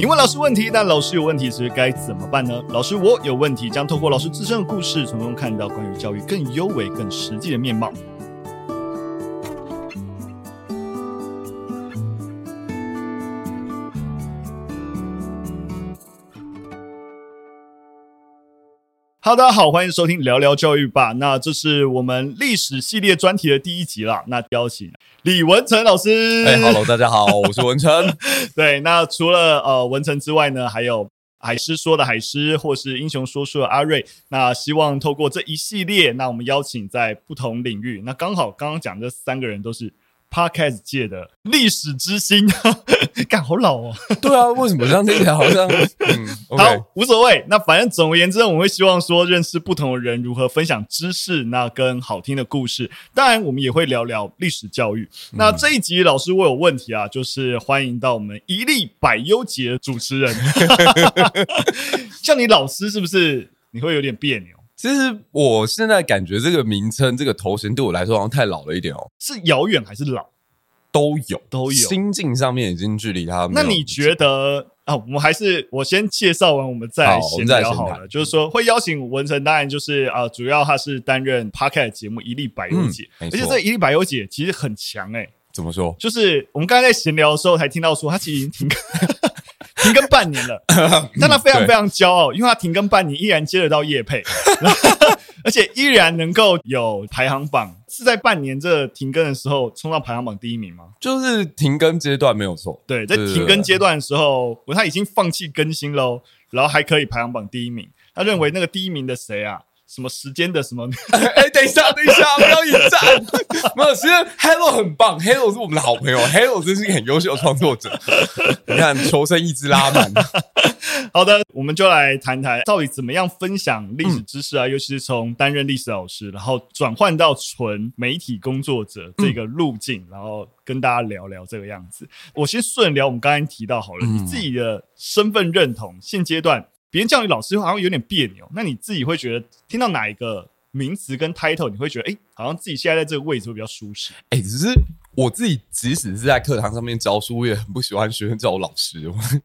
你问老师问题，但老师有问题时该怎么办呢？老师，我有问题，将透过老师自身的故事，从中看到关于教育更优美、更实际的面貌。哈喽，大家好，欢迎收听聊聊教育吧。那这是我们历史系列专题的第一集啦。那邀请李文成老师。哎哈喽，大家好，我是文成。对，那除了呃文成之外呢，还有海狮说的海狮，或是英雄说书的阿瑞。那希望透过这一系列，那我们邀请在不同领域，那刚好刚刚讲这三个人都是。Podcast 界的历史之星，干好老哦。对啊，为什么这样听起来好像？嗯，okay、好，无所谓。那反正总而言之，我们会希望说认识不同的人，如何分享知识，那跟好听的故事。当然，我们也会聊聊历史教育。嗯、那这一集老师我有问题啊，就是欢迎到我们一粒百优节的主持人，像你老师是不是你会有点别扭？其实我现在感觉这个名称、这个头衔对我来说好像太老了一点哦。是遥远还是老？都有，都有。心境上面已经距离他。那你觉得啊？我们还是我先介绍完，我们再闲聊好了。好就是说，会邀请文成，当然就是啊，主要他是担任 Podcast 节目《一粒百优姐》，嗯，而且这《一粒百优姐》其实很强哎。怎么说？就是我们刚才在闲聊的时候才听到说，他其实已经停。停更半年了，但他非常非常骄傲，因为他停更半年依然接得到叶配，而且依然能够有排行榜，是在半年这停更的时候冲到排行榜第一名吗？就是停更阶段没有错，对，在停更阶段的时候，他已经放弃更新喽，然后还可以排行榜第一名，他认为那个第一名的谁啊？什么时间的什么？哎，等一下，等一下，不要引战。没有，其实 Hello 很棒，Hello 是我们的好朋友，Hello 真是一个很优秀的创作者。你看，求生意志拉满。好的，我们就来谈谈到底怎么样分享历史知识啊，嗯、尤其是从担任历史老师，然后转换到纯媒体工作者这个路径，嗯、然后跟大家聊聊这个样子。我先顺聊我们刚才提到好了，嗯、你自己的身份认同现阶段。别人叫你老师好像有点别扭，那你自己会觉得听到哪一个名词跟 title，你会觉得哎、欸，好像自己现在在这个位置会比较舒适。哎、欸，只是我自己即使是在课堂上面教书，我也很不喜欢学生叫我老师。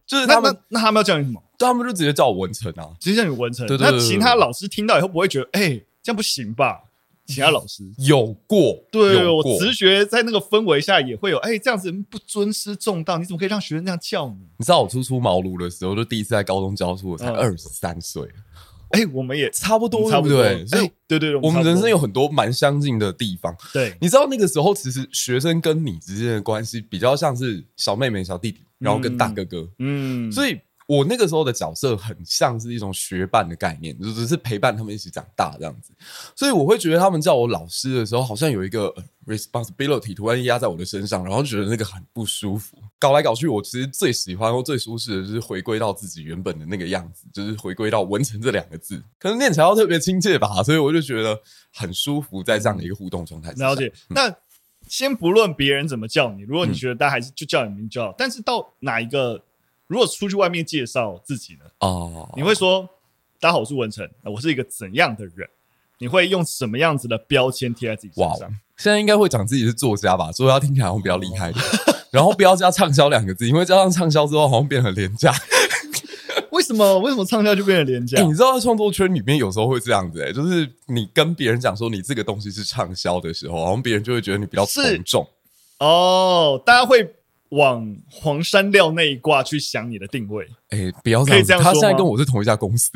就是他们那，那他们要叫你什么？他们就直接叫我文成啊，直接叫你文成。对对对对，那其他老师听到以后不会觉得哎、欸，这样不行吧？其他老师有过，对，有过我直觉在那个氛围下也会有，哎、欸，这样子不尊师重道，你怎么可以让学生这样叫你？你知道我初出茅庐的时候，就第一次在高中教书，我才二十三岁。哎、欸，我们也差不多，差不多，对不对？所以、欸，对对对，我们人生有很多蛮相近的地方。对，你知道那个时候，其实学生跟你之间的关系比较像是小妹妹、小弟弟，然后跟大哥哥。嗯，所以。我那个时候的角色很像是一种学伴的概念，就只是陪伴他们一起长大这样子，所以我会觉得他们叫我老师的时候，好像有一个 responsibility 突然压在我的身上，然后觉得那个很不舒服。搞来搞去，我其实最喜欢或最舒适的就是回归到自己原本的那个样子，就是回归到文成这两个字，可能念起来要特别亲切吧，所以我就觉得很舒服，在这样的一个互动状态。了解。嗯、那先不论别人怎么叫你，如果你觉得大家还是就叫你名叫，但是到哪一个？如果出去外面介绍自己呢？哦，你会说：“大家好，我是文成，我是一个怎样的人？”你会用什么样子的标签贴在自己身上？现在应该会讲自己是作家吧？作家听起来好像比较厉害的。然后不要加畅销两个字，因为加上畅销之后，好像变得很廉价。为什么？为什么畅销就变得廉价？欸，你知道，在创作圈里面有时候会这样子，欸，就是你跟别人讲说你这个东西是畅销的时候，好像别人就会觉得你比较从众哦。大家会。往黄山料那一挂去想你的定位，哎、欸，不要这样，可以这样说。他现在跟我是同一家公司，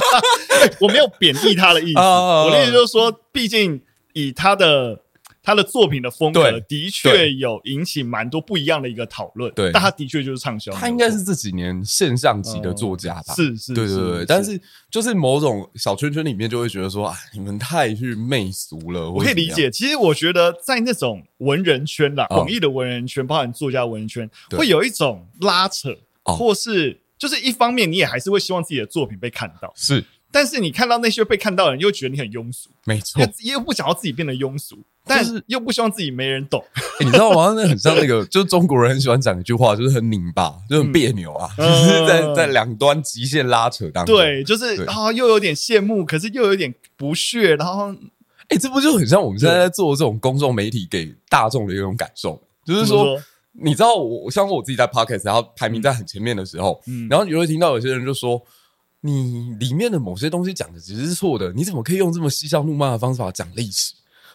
我没有贬义他的意思。我的意思就是说，毕竟以他的。他的作品的风格的确有引起蛮多不一样的一个讨论，对，但他的确就是畅销。他应该是这几年现象级的作家吧？是是，对对对。但是就是某种小圈圈里面就会觉得说啊，你们太去媚俗了。我可以理解，其实我觉得在那种文人圈啦，广义的文人圈，包含作家文人圈，会有一种拉扯，或是就是一方面你也还是会希望自己的作品被看到，是。但是你看到那些被看到的人，又觉得你很庸俗，没错，又不想要自己变得庸俗。但是又不希望自己没人懂，欸、你知道吗？那很像那个，就是中国人很喜欢讲一句话，就是很拧巴，就很别扭啊，嗯、就是在在两端极限拉扯当中。对，就是啊对、哦，又有点羡慕，可是又有点不屑，然后，哎、欸，这不就很像我们现在在做这种公众媒体给大众的一种感受？就是说，你知道我像我自己在 Podcast，然后排名在很前面的时候，嗯，然后你会听到有些人就说，你里面的某些东西讲的其实是错的，你怎么可以用这么嬉笑怒骂的方法讲历史？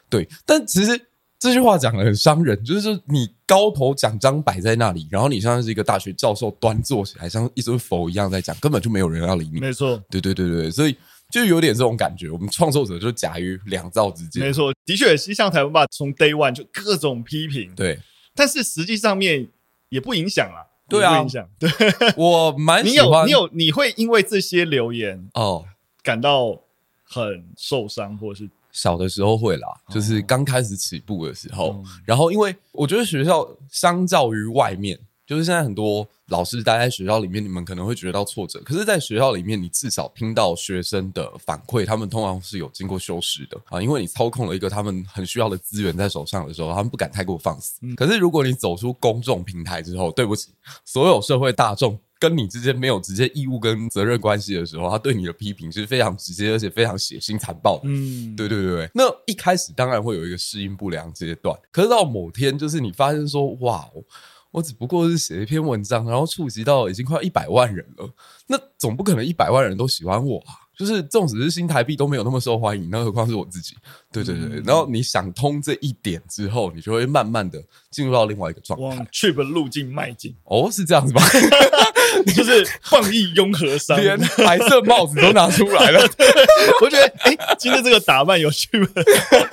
对，但其实。这句话讲的很伤人，就是说你高头奖章摆在那里，然后你像是一个大学教授端坐起来，像一尊佛一样在讲，根本就没有人要理你。没错，对对对对，所以就有点这种感觉。我们创作者就夹于两造之间。没错，的确也是像台湾吧，从 Day One 就各种批评。对，但是实际上面也不影响啊。对啊，不影响。对，我蛮。你有你有你会因为这些留言哦感到很受伤，或者是？小的时候会啦，就是刚开始起步的时候，然后因为我觉得学校相较于外面，就是现在很多老师待在学校里面，你们可能会觉得到挫折，可是，在学校里面，你至少听到学生的反馈，他们通常是有经过修饰的啊，因为你操控了一个他们很需要的资源在手上的时候，他们不敢太过放肆。可是，如果你走出公众平台之后，对不起，所有社会大众。跟你之间没有直接义务跟责任关系的时候，他对你的批评是非常直接，而且非常血腥残暴的。嗯，对对对对。那一开始当然会有一个适应不良阶段，可是到某天，就是你发现说，哇，我只不过是写一篇文章，然后触及到已经快一百万人了，那总不可能一百万人都喜欢我啊。就是这种只是新台币都没有那么受欢迎，那何况是我自己？对对对。嗯、然后你想通这一点之后，你就会慢慢的进入到另外一个状态，往 cheap 的路径迈进。哦，是这样子吗？就是放逸雍和山，连白色帽子都拿出来了。我觉得，哎、欸，今天这个打扮有趣吗？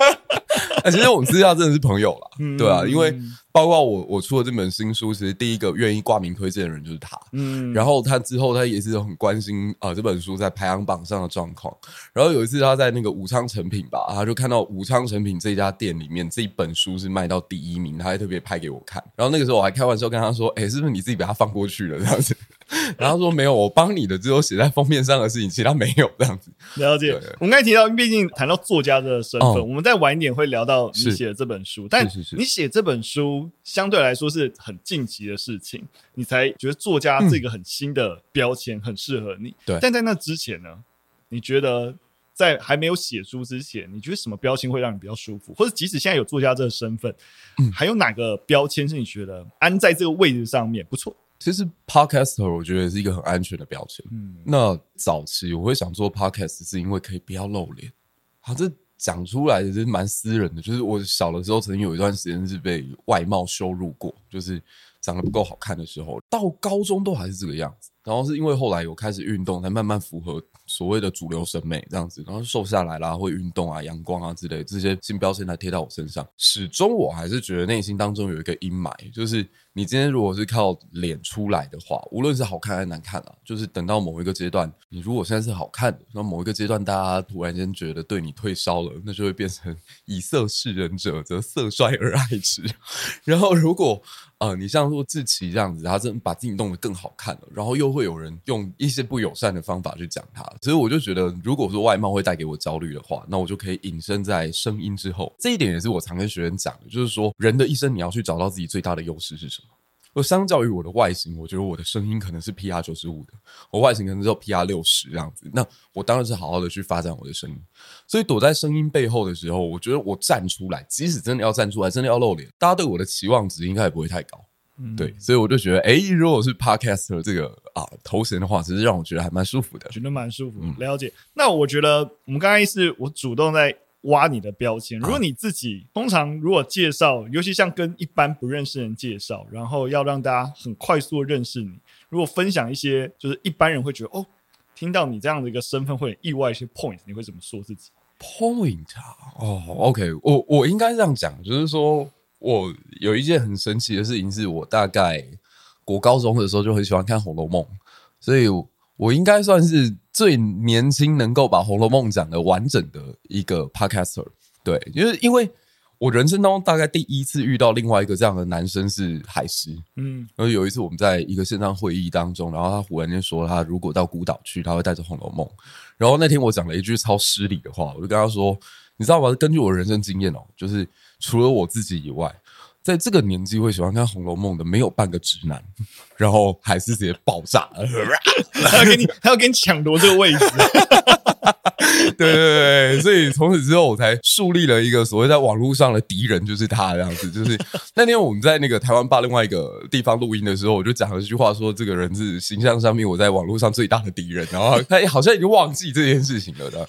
哎，其实我们私下真的是朋友了，嗯、对啊，因为。包括我，我出了这本新书，其实第一个愿意挂名推荐的人就是他。嗯，然后他之后他也是很关心啊、呃、这本书在排行榜上的状况。然后有一次他在那个武昌成品吧，他就看到武昌成品这家店里面这一本书是卖到第一名，他还特别拍给我看。然后那个时候我还开玩笑跟他说：“哎，是不是你自己把它放过去了这样子？” 然后说：“没有，我帮你的只有写在封面上的事情，其他没有这样子。”了解。我们刚才提到，毕竟谈到作家的身份，哦、我们再晚一点会聊到你写的这本书。是但你写这本书相对来说。是很晋级的事情，你才觉得作家这个很新的标签很适合你。对，但在那之前呢？你觉得在还没有写书之前，你觉得什么标签会让你比较舒服？或者即使现在有作家这个身份，嗯，还有哪个标签是你觉得安在这个位置上面不错？其实 Podcaster 我觉得是一个很安全的标签。嗯，那早期我会想做 Podcast 是因为可以不要露脸。好，这。讲出来也是蛮私人的，就是我小的时候曾经有一段时间是被外貌羞辱过，就是长得不够好看的时候，到高中都还是这个样子。然后是因为后来有开始运动，才慢慢符合所谓的主流审美这样子，然后瘦下来啦，会运动啊、阳光啊之类这些新标签才贴到我身上。始终我还是觉得内心当中有一个阴霾，就是你今天如果是靠脸出来的话，无论是好看还是难看啊，就是等到某一个阶段，你如果现在是好看的，那某一个阶段大家突然间觉得对你退烧了，那就会变成以色示人者，则色衰而爱之。然后如果呃，你像说志奇这样子，他真的把自己弄得更好看了，然后又会有人用一些不友善的方法去讲他，所以我就觉得，如果说外貌会带给我焦虑的话，那我就可以隐身在声音之后。这一点也是我常跟学员讲的，就是说人的一生你要去找到自己最大的优势是什么。而相较于我的外形，我觉得我的声音可能是 PR 九十五的，我外形可能只有 PR 六十这样子。那我当然是好好的去发展我的声音。所以躲在声音背后的时候，我觉得我站出来，即使真的要站出来，真的要露脸，大家对我的期望值应该也不会太高。嗯，对，所以我就觉得，诶，如果是 Podcaster 这个啊头衔的话，其实让我觉得还蛮舒服的，觉得蛮舒服。嗯，了解。那我觉得我们刚才是我主动在。挖你的标签。如果你自己通常如果介绍，尤其像跟一般不认识人介绍，然后要让大家很快速的认识你，如果分享一些就是一般人会觉得哦，听到你这样的一个身份会很意外一些 point，你会怎么说自己？point 啊，哦，OK，我我应该这样讲，就是说我有一件很神奇的事情，是我大概国高中的时候就很喜欢看《红楼梦》，所以我，我应该算是。最年轻能够把《红楼梦》讲的完整的一个 podcaster，对，就是因为我人生当中大概第一次遇到另外一个这样的男生是海狮，嗯，然后有一次我们在一个线上会议当中，然后他忽然间说他如果到孤岛去，他会带着《红楼梦》，然后那天我讲了一句超失礼的话，我就跟他说，你知道吗？根据我的人生经验哦，就是除了我自己以外。在这个年纪会喜欢看《红楼梦》的，没有半个直男，然后还是直接爆炸了，他要给你，他要给你抢夺这个位置。对对对，所以从此之后，我才树立了一个所谓在网络上的敌人，就是他这样子。就是那天我们在那个台湾吧另外一个地方录音的时候，我就讲了一句话，说这个人是形象上面我在网络上最大的敌人。然后他好像已经忘记这件事情了的。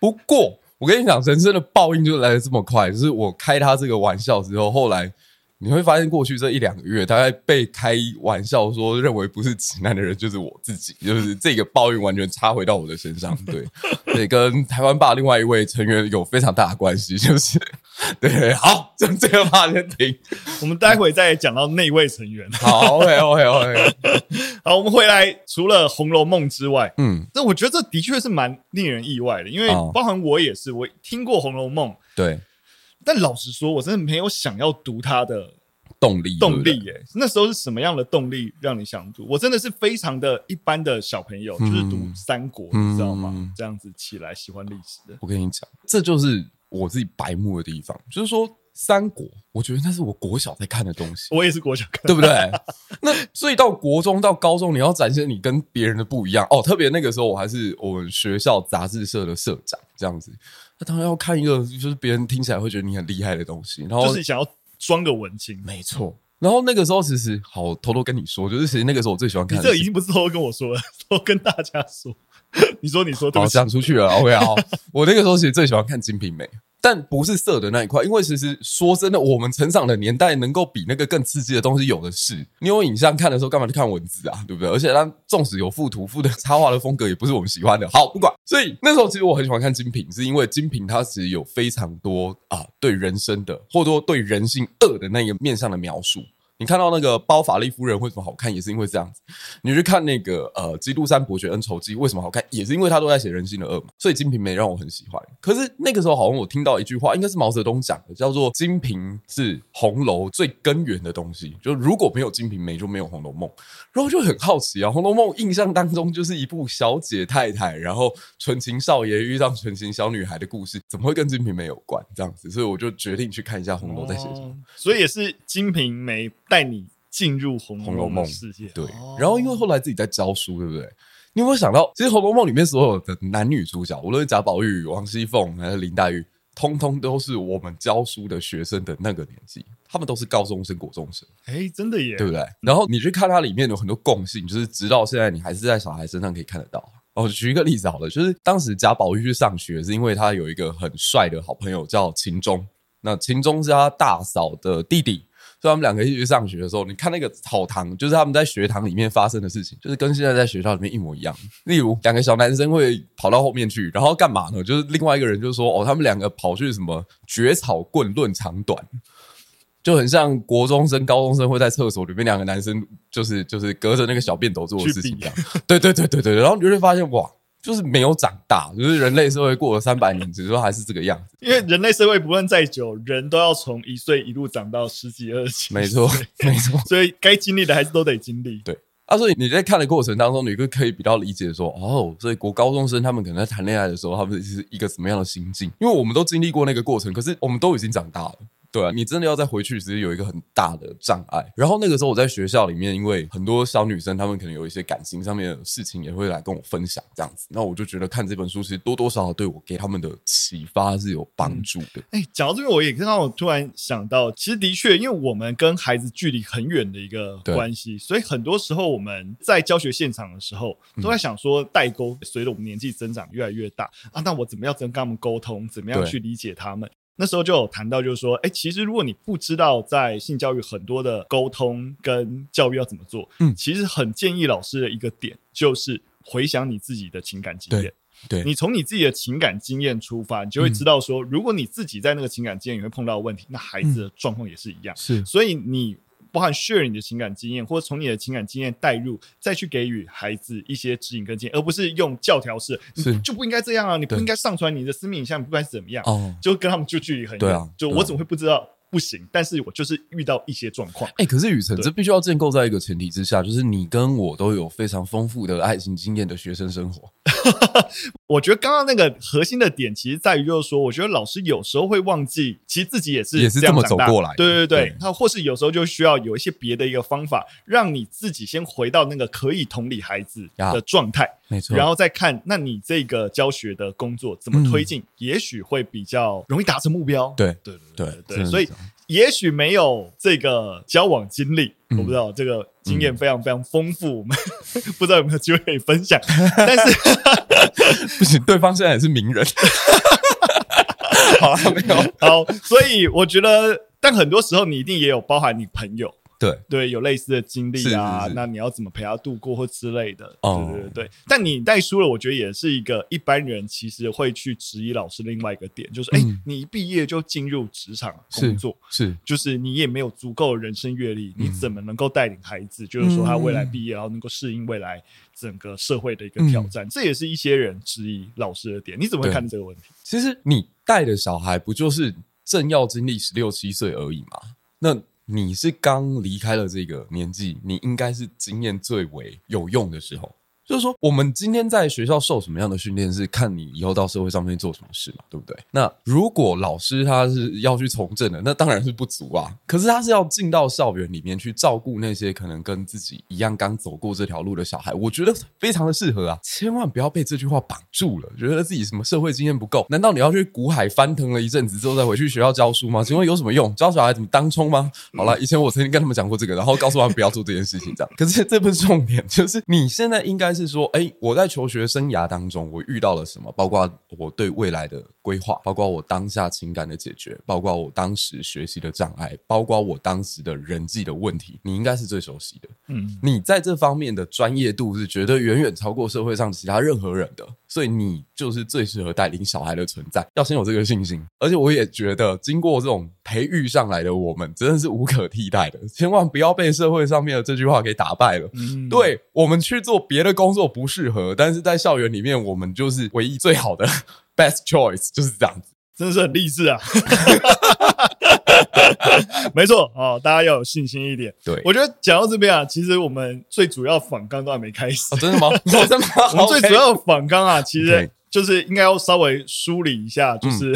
不过我跟你讲，人生的报应就来的这么快，就是我开他这个玩笑之后，后来。你会发现，过去这一两个月，大概被开玩笑说认为不是直男的人就是我自己，就是这个报应完全插回到我的身上。对，对，跟台湾霸另外一位成员有非常大的关系，就是对。好，就这个吧先停，我们待会再讲到那位成员。好，OK，OK，OK。好，我们回来，除了《红楼梦》之外，嗯，那我觉得这的确是蛮令人意外的，因为包含我也是，我听过《红楼梦》，对。但老实说，我真的没有想要读它的动力。动力耶，那时候是什么样的动力让你想读？我真的是非常的一般的小朋友，就是读三国，你知道吗？这样子起来喜欢历史的。我跟你讲，这就是我自己白目的地方。就是说，三国，我觉得那是我国小在看的东西。我也是国小看，对不对？那所以到国中到高中，你要展现你跟别人的不一样哦。特别那个时候，我还是我们学校杂志社的社长，这样子。他当然要看一个，就是别人听起来会觉得你很厉害的东西，然后就是想要装个文青，没错。然后那个时候，其实好偷偷跟你说，就是其实那个时候我最喜欢看。你这已经不是偷偷跟我说了，偷偷跟大家说。你说，你说，好讲出去了。OK，好，我那个时候其实最喜欢看《金瓶梅》。但不是色的那一块，因为其实说真的，我们成长的年代能够比那个更刺激的东西有的是。你有影像看的时候，干嘛去看文字啊？对不对？而且它纵使有附图，附的插画的风格也不是我们喜欢的。好，不管。所以那时候其实我很喜欢看《精品》，是因为《精品》它其实有非常多啊对人生的，或者说对人性恶的那个面上的描述。你看到那个包法利夫人为什么好看，也是因为这样子。你去看那个呃《基督山伯爵恩仇记》为什么好看，也是因为他都在写人性的恶嘛。所以《金瓶梅》让我很喜欢。可是那个时候好像我听到一句话，应该是毛泽东讲的，叫做“金瓶是红楼最根源的东西”。就如果没有《金瓶梅》，就没有《红楼梦》。然后就很好奇啊，《红楼梦》印象当中就是一部小姐太太，然后纯情少爷遇上纯情小女孩的故事，怎么会跟《金瓶梅》有关？这样子，所以我就决定去看一下《红楼》在写什么。所以也是《金瓶梅》。带你进入《红楼梦》世界，对。然后因为后来自己在教书，对不对？你有没有想到，其实《红楼梦》里面所有的男女主角，无论是贾宝玉、王熙凤还是林黛玉，通通都是我们教书的学生的那个年纪，他们都是高中生、国中生。哎，真的耶，对不对？然后你去看它里面有很多共性，就是直到现在，你还是在小孩身上可以看得到。哦，举一个例子好了，就是当时贾宝玉去上学，是因为他有一个很帅的好朋友叫秦钟，那秦钟是他大嫂的弟弟。所以他们两个一起去上学的时候，你看那个草堂，就是他们在学堂里面发生的事情，就是跟现在在学校里面一模一样。例如，两个小男生会跑到后面去，然后干嘛呢？就是另外一个人就说：“哦，他们两个跑去什么绝草棍论长短，就很像国中生、高中生会在厕所里面两个男生，就是就是隔着那个小便斗做的事情一样。”对对对对对，然后你就会发现哇。就是没有长大，就是人类社会过了三百年，只是说还是这个样子。因为人类社会不论再久，人都要从一岁一路长到十几、二十几。没错，没错。所以该经历的还是都得经历。对啊，所以你在看的过程当中，你就可以比较理解说，哦，所以国高中生他们可能在谈恋爱的时候，他们是一个什么样的心境？因为我们都经历过那个过程，可是我们都已经长大了。对啊，你真的要再回去，其实有一个很大的障碍。然后那个时候我在学校里面，因为很多小女生，她们可能有一些感情上面的事情，也会来跟我分享这样子。那我就觉得看这本书，其实多多少少对我给他们的启发是有帮助的。哎、嗯，讲到这边，我也刚刚我突然想到，其实的确，因为我们跟孩子距离很远的一个关系，所以很多时候我们在教学现场的时候，都在想说代沟。随着我们年纪增长越来越大啊，那我怎么样跟他们沟通？怎么样去理解他们？那时候就有谈到，就是说，哎，其实如果你不知道在性教育很多的沟通跟教育要怎么做，嗯，其实很建议老师的一个点就是回想你自己的情感经验。对，你从你自己的情感经验出发，你就会知道说，如果你自己在那个情感经验也会碰到的问题，那孩子的状况也是一样。是，所以你。包含 share 你的情感经验，或者从你的情感经验带入，再去给予孩子一些指引跟建议，而不是用教条式，你就不应该这样啊，你不应该上传你的私密影像，不管是怎么样，哦，就跟他们就距离很远。对啊，就我怎么会不知道？不行，但是我就是遇到一些状况。哎、欸，可是雨辰，这必须要建构在一个前提之下，就是你跟我都有非常丰富的爱情经验的学生生活。我觉得刚刚那个核心的点，其实在于就是说，我觉得老师有时候会忘记，其实自己也是也是这么走过来。对对对，他或是有时候就需要有一些别的一个方法，让你自己先回到那个可以同理孩子的状态，没错，然后再看，那你这个教学的工作怎么推进，也许会比较容易达成目标。对对对对对，所以。也许没有这个交往经历，嗯、我不知道这个经验非常非常丰富，我们、嗯、不知道有没有机会可以分享。但是不行，对方现在也是名人。好了，没有好，所以我觉得，但很多时候你一定也有包含你朋友。对对，有类似的经历啊，是是是，那你要怎么陪他度过或之类的？哦，对对对。但你带书了，我觉得也是一个一般人其实会去质疑老师另外一个点，就是哎、嗯，你一毕业就进入职场工作，是，是就是你也没有足够的人生阅历，你怎么能够带领孩子？嗯、就是说他未来毕业然后能够适应未来整个社会的一个挑战，嗯、这也是一些人质疑老师的点。你怎么会看这个问题？其实你带的小孩不就是正要经历十六七岁而已吗？那。你是刚离开了这个年纪，你应该是经验最为有用的时候。就是说，我们今天在学校受什么样的训练，是看你以后到社会上面做什么事嘛，对不对？那如果老师他是要去从政的，那当然是不足啊。可是他是要进到校园里面去照顾那些可能跟自己一样刚走过这条路的小孩，我觉得非常的适合啊。千万不要被这句话绑住了，觉得自己什么社会经验不够。难道你要去股海翻腾了一阵子之后再回去学校教书吗？请问有什么用？教小孩怎么当冲吗？好了，以前我曾经跟他们讲过这个，然后告诉他们不要做这件事情，这样。可是这不是重点，就是你现在应该。是说，哎，我在求学生涯当中，我遇到了什么？包括我对未来的规划，包括我当下情感的解决，包括我当时学习的障碍，包括我当时的人际的问题，你应该是最熟悉的。嗯，你在这方面的专业度是绝对远远超过社会上其他任何人的，所以你就是最适合带领小孩的存在。要先有这个信心，而且我也觉得，经过这种培育上来的我们，真的是无可替代的。千万不要被社会上面的这句话给打败了。嗯，对，我们去做别的工作不适合，但是在校园里面，我们就是唯一最好的 best choice，就是这样子，真的是很励志啊！没错哦，大家要有信心一点。对，我觉得讲到这边啊，其实我们最主要访纲都还没开始。哦，真的吗？真的吗？我们最主要访纲啊，其实就是应该要稍微梳理一下，就是、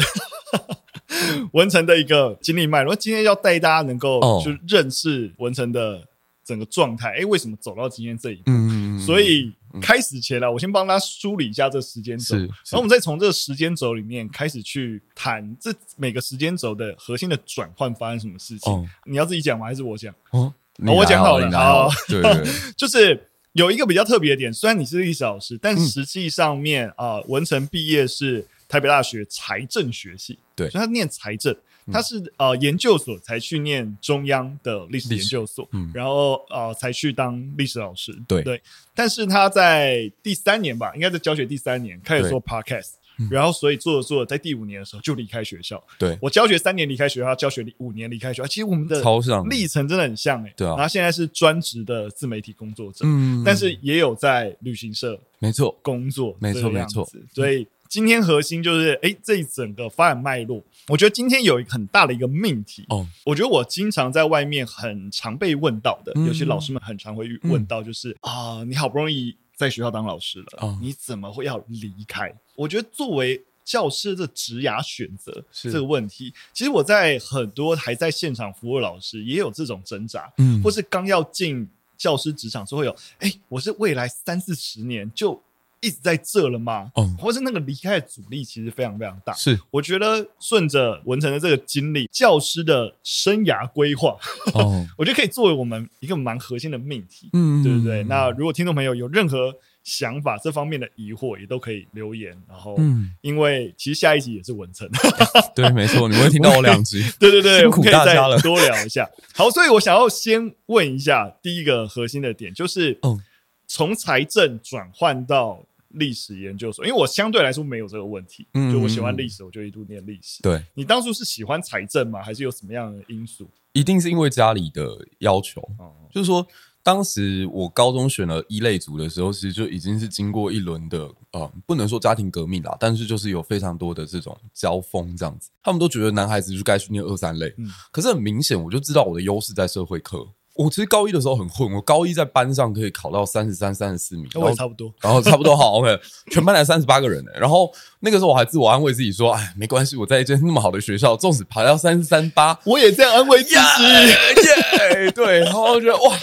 嗯、文成的一个经历脉络。今天要带大家能够去认识文成的。整个状态，哎、欸，为什么走到今天这一步？嗯，所以开始前呢，我先帮他梳理一下这时间轴，然后我们再从这个时间轴里面开始去谈这每个时间轴的核心的转换发生什么事情。哦、你要自己讲吗？还是我讲？哦，我讲好了。好，对，对，对，就是有一个比较特别的点，虽然你是历史老师，但实际上面啊、嗯呃，文成毕业是台北大学财政学系，对，所以他念财政。他是呃研究所才去念中央的历史研究所，嗯，然后呃才去当历史老师，对。对。但是他在第三年吧，应该在教学第三年开始做 podcast，然后所以做着做着，在第五年的时候就离开学校。对，我教学三年离开学校，教学五年离开学校，其实我们的历程真的很像哎，对啊。然后现在是专职的自媒体工作者，嗯，但是也有在旅行社，没错，工作，没错没错，所以。今天核心就是，哎，这一整个发展脉络，我觉得今天有一个很大的一个命题。哦，我觉得我经常在外面很常被问到的，尤其老师们很常会问到，就是啊，你好不容易在学校当老师了，你怎么会要离开？我觉得作为教师的职涯选择这个问题，其实我在很多还在现场服务的老师也有这种挣扎，嗯，或是刚要进教师职场，就会有，哎，我是未来三四十年就。一直在这了吗？嗯，或是那个离开的阻力其实非常非常大。是，我觉得顺着文成的这个经历，教师的生涯规划，哦，我觉得可以作为我们一个蛮核心的命题，嗯，对不对？那如果听众朋友有任何想法这方面的疑惑，也都可以留言。然后，嗯，因为其实下一集也是文成，对，没错，你会听到我两集，对对对，辛苦大家了，多聊一下。好，所以我想要先问一下第一个核心的点，就是，嗯，从财政转换到。历史研究所，因为我相对来说没有这个问题，嗯，就我喜欢历史，我就一度念历史。对，你当初是喜欢财政吗？还是有什么样的因素？一定是因为家里的要求。哦，就是说，当时我高中选了一类组的时候，其实就已经是经过一轮的，呃，不能说家庭革命啦，但是就是有非常多的这种交锋这样子。他们都觉得男孩子就该去念二三类，嗯，可是很明显，我就知道我的优势在社会科。我其实高一的时候很混，我高一在班上可以考到三十三、三十四名，我也差不多，然后差不多好，OK，全班才三十八个人呢。然后那个时候我还自我安慰自己说，哎，没关系，我在一间那么好的学校，纵使排到三十三八，我也这样安慰自己，耶，对，然后我觉得哇，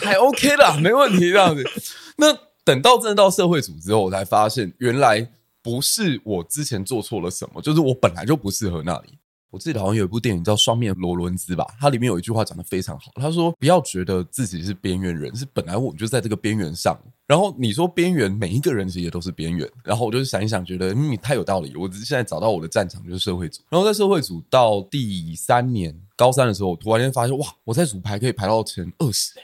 还 OK 啦，没问题这样子。那等到真的到社会组之后，我才发现原来不是我之前做错了什么，就是我本来就不适合那里。我记得好像有一部电影叫《双面罗伦兹》吧，它里面有一句话讲得非常好，他说：“不要觉得自己是边缘人，是本来我们就在这个边缘上。然后你说边缘，每一个人其实也都是边缘。然后我就想一想，觉得嗯，太有道理。我只是现在找到我的战场就是社会组。然后在社会组到第三年高三的时候，我突然间发现，哇，我在组排可以排到前二十，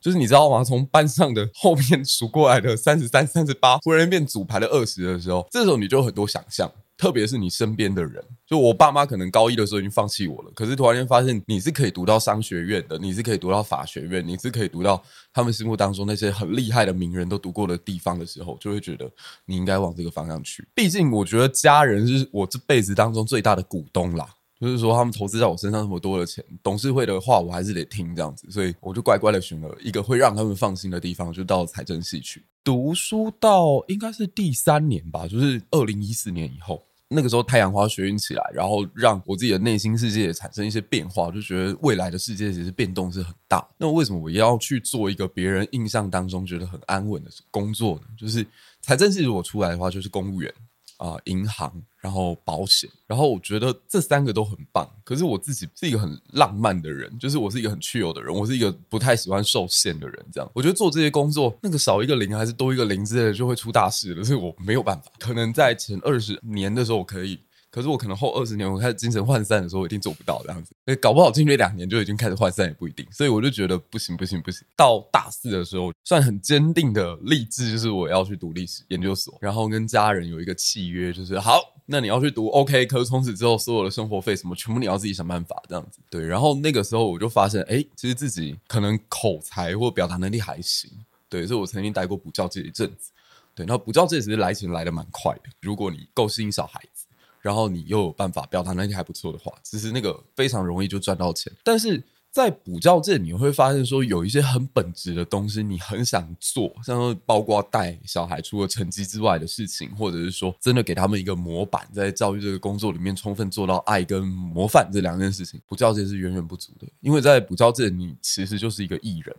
就是你知道吗？从班上的后面数过来的三十三、三十八，忽然间变组排了二十的时候，这时候你就有很多想象。”特别是你身边的人，就我爸妈可能高一的时候已经放弃我了，可是突然间发现你是可以读到商学院的，你是可以读到法学院，你是可以读到他们心目当中那些很厉害的名人都读过的地方的时候，就会觉得你应该往这个方向去。毕竟我觉得家人是我这辈子当中最大的股东啦，就是说他们投资在我身上那么多的钱，董事会的话我还是得听这样子，所以我就乖乖的选了一个会让他们放心的地方，就到财政系去读书。到应该是第三年吧，就是二零一四年以后。那个时候太阳花学运起来，然后让我自己的内心世界也产生一些变化，就觉得未来的世界其实变动是很大。那为什么我要去做一个别人印象当中觉得很安稳的工作呢？就是财政系如果出来的话，就是公务员。啊、呃，银行，然后保险，然后我觉得这三个都很棒。可是我自己是一个很浪漫的人，就是我是一个很自由的人，我是一个不太喜欢受限的人。这样，我觉得做这些工作，那个少一个零还是多一个零之类的，就会出大事了。所以我没有办法。可能在前二十年的时候我可以。可是我可能后二十年，我开始精神涣散的时候，我一定做不到这样子。诶，搞不好进去两年就已经开始涣散也不一定。所以我就觉得不行不行不行。到大四的时候，算很坚定的立志，就是我要去读历史研究所，然后跟家人有一个契约，就是好，那你要去读 OK。可是从此之后，所有的生活费什么，全部你要自己想办法这样子。对，然后那个时候我就发现，诶，其实自己可能口才或表达能力还行。对，所以我曾经待过补教界一阵子。对，然后补教界其实来钱来的蛮快的，如果你够适应小孩。然后你又有办法表达能力还不错的话，其实那个非常容易就赚到钱。但是在补教界，你会发现说有一些很本质的东西，你很想做，像说包括带小孩除了成绩之外的事情，或者是说真的给他们一个模板，在教育这个工作里面充分做到爱跟模范这两件事情，补教界是远远不足的。因为在补教界，你其实就是一个艺人，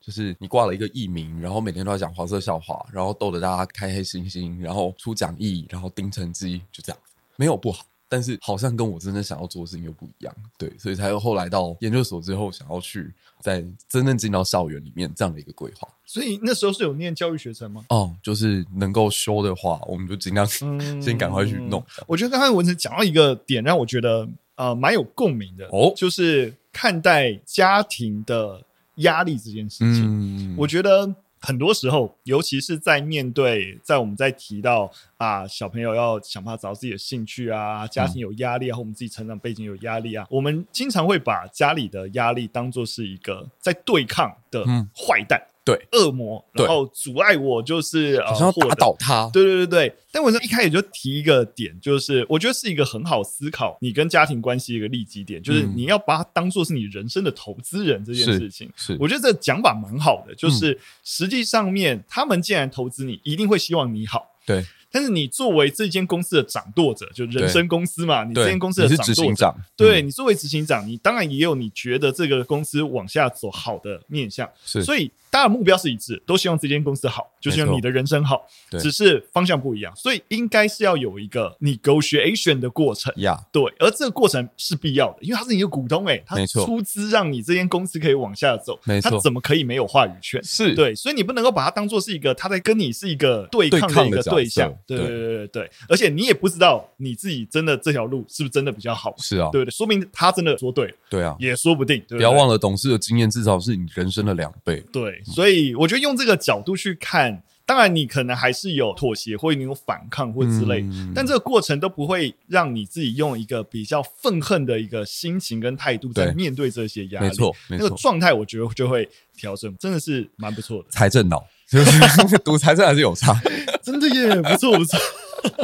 就是你挂了一个艺名，然后每天都在讲黄色笑话，然后逗得大家开开心心，然后出讲义，然后盯成绩，就这样。没有不好，但是好像跟我真正想要做的事情又不一样，对，所以才有后来到研究所之后，想要去在真正进到校园里面这样的一个规划。所以那时候是有念教育学程吗？哦，就是能够修的话，我们就尽量 先赶快去弄。嗯、我觉得刚才文成讲到一个点，让我觉得呃蛮有共鸣的哦，就是看待家庭的压力这件事情，嗯、我觉得。很多时候，尤其是在面对，在我们在提到啊，小朋友要想办法找到自己的兴趣啊，家庭有压力啊，或我们自己成长背景有压力啊，我们经常会把家里的压力当做是一个在对抗的坏蛋。嗯对，恶魔，然后阻碍我，就是好像要打倒他。对对对。对，但我说一开始就提一个点，就是我觉得是一个很好思考你跟家庭关系一个利基点，就是你要把它当做是你人生的投资人这件事情。是，我觉得这讲法蛮好的，就是实际上面他们既然投资你，一定会希望你好。对。但是你作为这间公司的掌舵者，就人生公司嘛，你这间公司的掌舵者，对，你作为执行长，你当然也有你觉得这个公司往下走好的面向，所以大家的目标是一致，都希望这间公司好，就希望你的人生好，只是方向不一样，所以应该是要有一个 negotiation 的过程，呀，对，而这个过程是必要的，因为他是你的股东，诶，他出资让你这间公司可以往下走，没错，他怎么可以没有话语权？是对，所以你不能够把它当做是一个他在跟你是一个对抗的一个对象。对对对对对，而且你也不知道你自己真的这条路是不是真的比较好？是啊，对对，说明他真的说对，对啊，也说不定。不要忘了，董事的经验至少是你人生的两倍。对，所以我觉得用这个角度去看，当然你可能还是有妥协，或者你有反抗或之类，但这个过程都不会让你自己用一个比较愤恨的一个心情跟态度在面对这些压力。没错，那个状态我觉得就会调整，真的是蛮不错的。财政脑，就是读财政还是有差。真的耶，不错不错。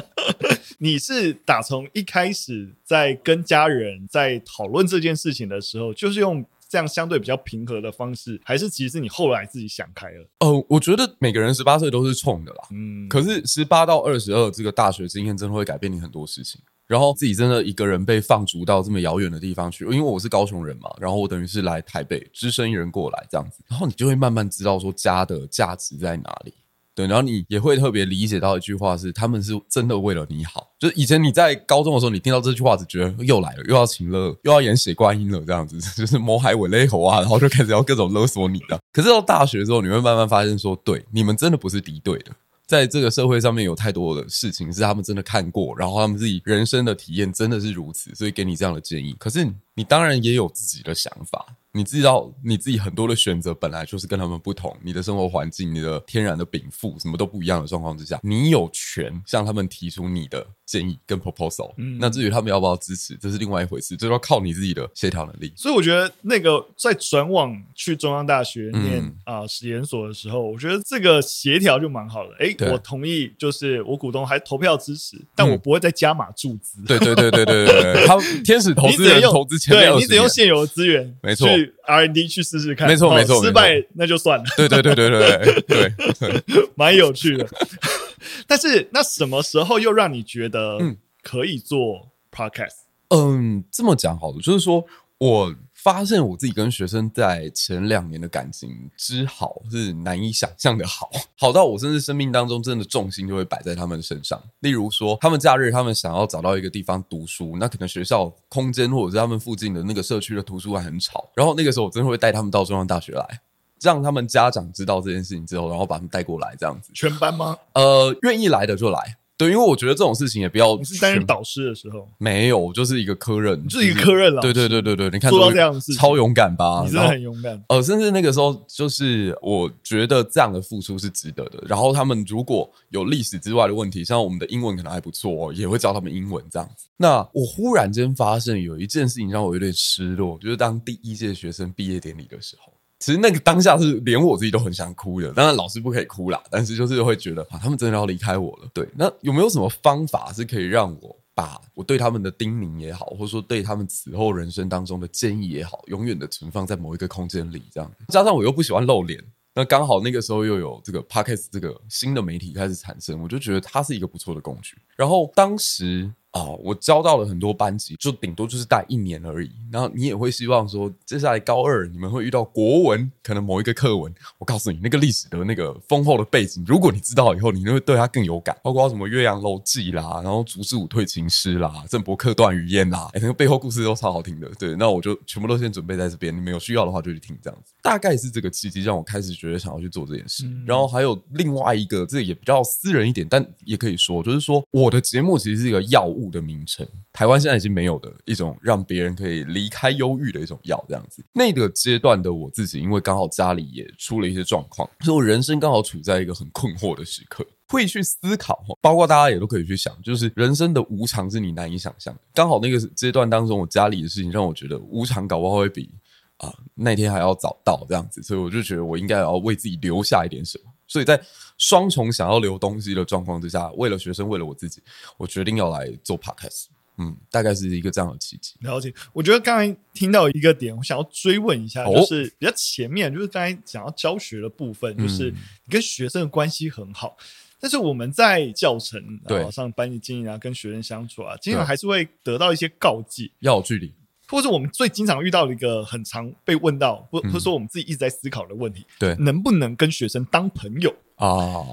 你是打从一开始在跟家人在讨论这件事情的时候，就是用。这样相对比较平和的方式，还是其实你后来自己想开了？哦、呃，我觉得每个人十八岁都是冲的啦。嗯，可是十八到二十二这个大学经验真的会改变你很多事情。然后自己真的一个人被放逐到这么遥远的地方去，因为我是高雄人嘛，然后我等于是来台北只身一人过来这样子，然后你就会慢慢知道说家的价值在哪里。对，然后你也会特别理解到一句话是，他们是真的为了你好。就是以前你在高中的时候，你听到这句话，只觉得又来了，又要请了，又要演血观音了，这样子，就是谋海吻勒猴啊，然后就开始要各种勒索你的。可是到大学之后，你会慢慢发现说，对，你们真的不是敌对的。在这个社会上面，有太多的事情是他们真的看过，然后他们自己人生的体验真的是如此，所以给你这样的建议。可是你当然也有自己的想法。你知道你自己很多的选择本来就是跟他们不同，你的生活环境、你的天然的禀赋什么都不一样的状况之下，你有权向他们提出你的建议跟 proposal。嗯，那至于他们要不要支持，这是另外一回事，这要靠你自己的协调能力。所以我觉得那个在转往去中央大学念啊、嗯呃、实验所的时候，我觉得这个协调就蛮好的。哎，我同意，就是我股东还投票支持，但我不会再加码注资、对对对对对对，他天使投资人投资前对，你只用现有的资源，没错。R&D 去试试看，没错没错，失败那就算了。对对对对对对 对，蛮有趣的。但是那什么时候又让你觉得可以做 Podcast？嗯，这么讲好了，就是说我。发现我自己跟学生在前两年的感情之好是难以想象的好，好到我甚至生命当中真的重心就会摆在他们身上。例如说，他们假日他们想要找到一个地方读书，那可能学校空间或者是他们附近的那个社区的图书馆很吵，然后那个时候我真的会带他们到中央大学来，让他们家长知道这件事情之后，然后把他们带过来这样子。全班吗？呃，愿意来的就来。对，因为我觉得这种事情也不要。你是担任导师的时候没有，就是一个科任，就是一个科任了。对对对对对，你看做到这样的事情，超勇敢吧？你真的很勇敢。呃，甚至那个时候，就是我觉得这样的付出是值得的。然后他们如果有历史之外的问题，像我们的英文可能还不错，也会教他们英文这样子。那我忽然间发现有一件事情让我有点失落，就是当第一届学生毕业典礼的时候。其实那个当下是连我自己都很想哭的，当然老师不可以哭啦，但是就是会觉得啊，他们真的要离开我了。对，那有没有什么方法是可以让我把我对他们的叮咛也好，或者说对他们此后人生当中的建议也好，永远的存放在某一个空间里？这样，加上我又不喜欢露脸，那刚好那个时候又有这个 Podcast 这个新的媒体开始产生，我就觉得它是一个不错的工具。然后当时。哦，我教到了很多班级，就顶多就是带一年而已。然后你也会希望说，接下来高二你们会遇到国文，可能某一个课文，我告诉你那个历史的那个丰厚的背景，如果你知道以后，你就会对它更有感。包括什么《岳阳楼记》啦，然后《烛之武退秦师》啦，《郑伯克段于鄢》啦，哎，那个背后故事都超好听的。对，那我就全部都先准备在这边，你们有需要的话就去听这样子。大概是这个契机让我开始觉得想要去做这件事。嗯、然后还有另外一个，这个也比较私人一点，但也可以说，就是说我的节目其实是一个药物的名称，台湾现在已经没有的一种让别人可以离开忧郁的一种药，这样子。那个阶段的我自己，因为刚好家里也出了一些状况，所以我人生刚好处在一个很困惑的时刻，会去思考。包括大家也都可以去想，就是人生的无常是你难以想象。刚好那个阶段当中，我家里的事情让我觉得无常搞不好会比。啊，那天还要早到这样子，所以我就觉得我应该要为自己留下一点什么。所以在双重想要留东西的状况之下，为了学生，为了我自己，我决定要来做 podcast。嗯，大概是一个这样的契机。了解。我觉得刚才听到一个点，我想要追问一下，就是比较前面，就是刚才讲到教学的部分，就是你跟学生的关系很好，但是我们在教程啊上班级经营啊，跟学生相处啊，经常还是会得到一些告诫，要有距离。或者我们最经常遇到的一个很常被问到，或或者说我们自己一直在思考的问题，对，能不能跟学生当朋友啊？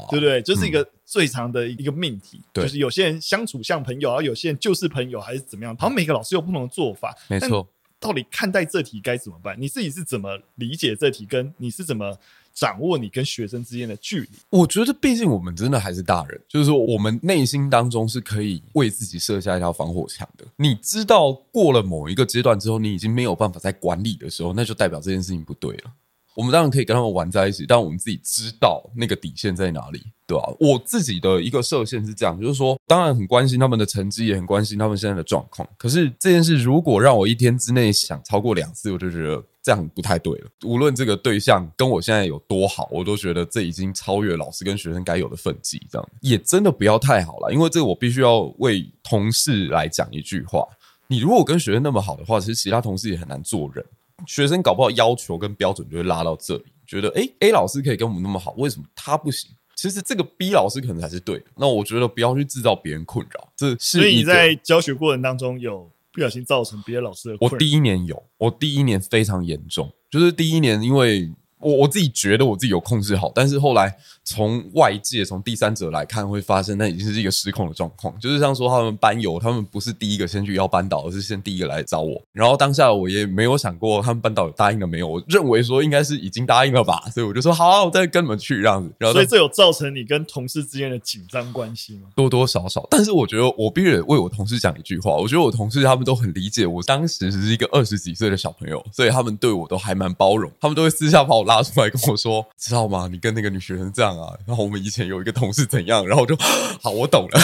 对不对？这是一个最长的一个命题。就是有些人相处像朋友，而有些人就是朋友，还是怎么样？好像每个老师有不同的做法。没错，到底看待这题该怎么办？你自己是怎么理解这题？跟你是怎么？掌握你跟学生之间的距离，我觉得毕竟我们真的还是大人，就是说我们内心当中是可以为自己设下一条防火墙的。你知道过了某一个阶段之后，你已经没有办法再管理的时候，那就代表这件事情不对了。我们当然可以跟他们玩在一起，但我们自己知道那个底线在哪里，对吧？我自己的一个设限是这样，就是说，当然很关心他们的成绩，也很关心他们现在的状况。可是这件事如果让我一天之内想超过两次，我就觉得。这样不太对了。无论这个对象跟我现在有多好，我都觉得这已经超越老师跟学生该有的分际。这样也真的不要太好了，因为这个我必须要为同事来讲一句话：你如果跟学生那么好的话，其实其他同事也很难做人。学生搞不好要求跟标准就会拉到这里，觉得哎、欸、A 老师可以跟我们那么好，为什么他不行？其实这个 B 老师可能才是对的。那我觉得不要去制造别人困扰，这是所以你在教学过程当中有不小心造成别的老师的？我第一年有，我第一年非常严重，就是第一年因为。我我自己觉得我自己有控制好，但是后来从外界从第三者来看，会发现那已经是一个失控的状况。就是像说他们班友，他们不是第一个先去要班导，而是先第一个来找我。然后当下我也没有想过他们班导有答应了没有，我认为说应该是已经答应了吧，所以我就说好啊，我再跟你们去这样子。然后所以这有造成你跟同事之间的紧张关系吗？多多少少，但是我觉得我必须为我同事讲一句话，我觉得我同事他们都很理解我当时只是一个二十几岁的小朋友，所以他们对我都还蛮包容，他们都会私下把我拉出来跟我说。知道吗？你跟那个女学生这样啊？然后我们以前有一个同事怎样？然后我就好，我懂了。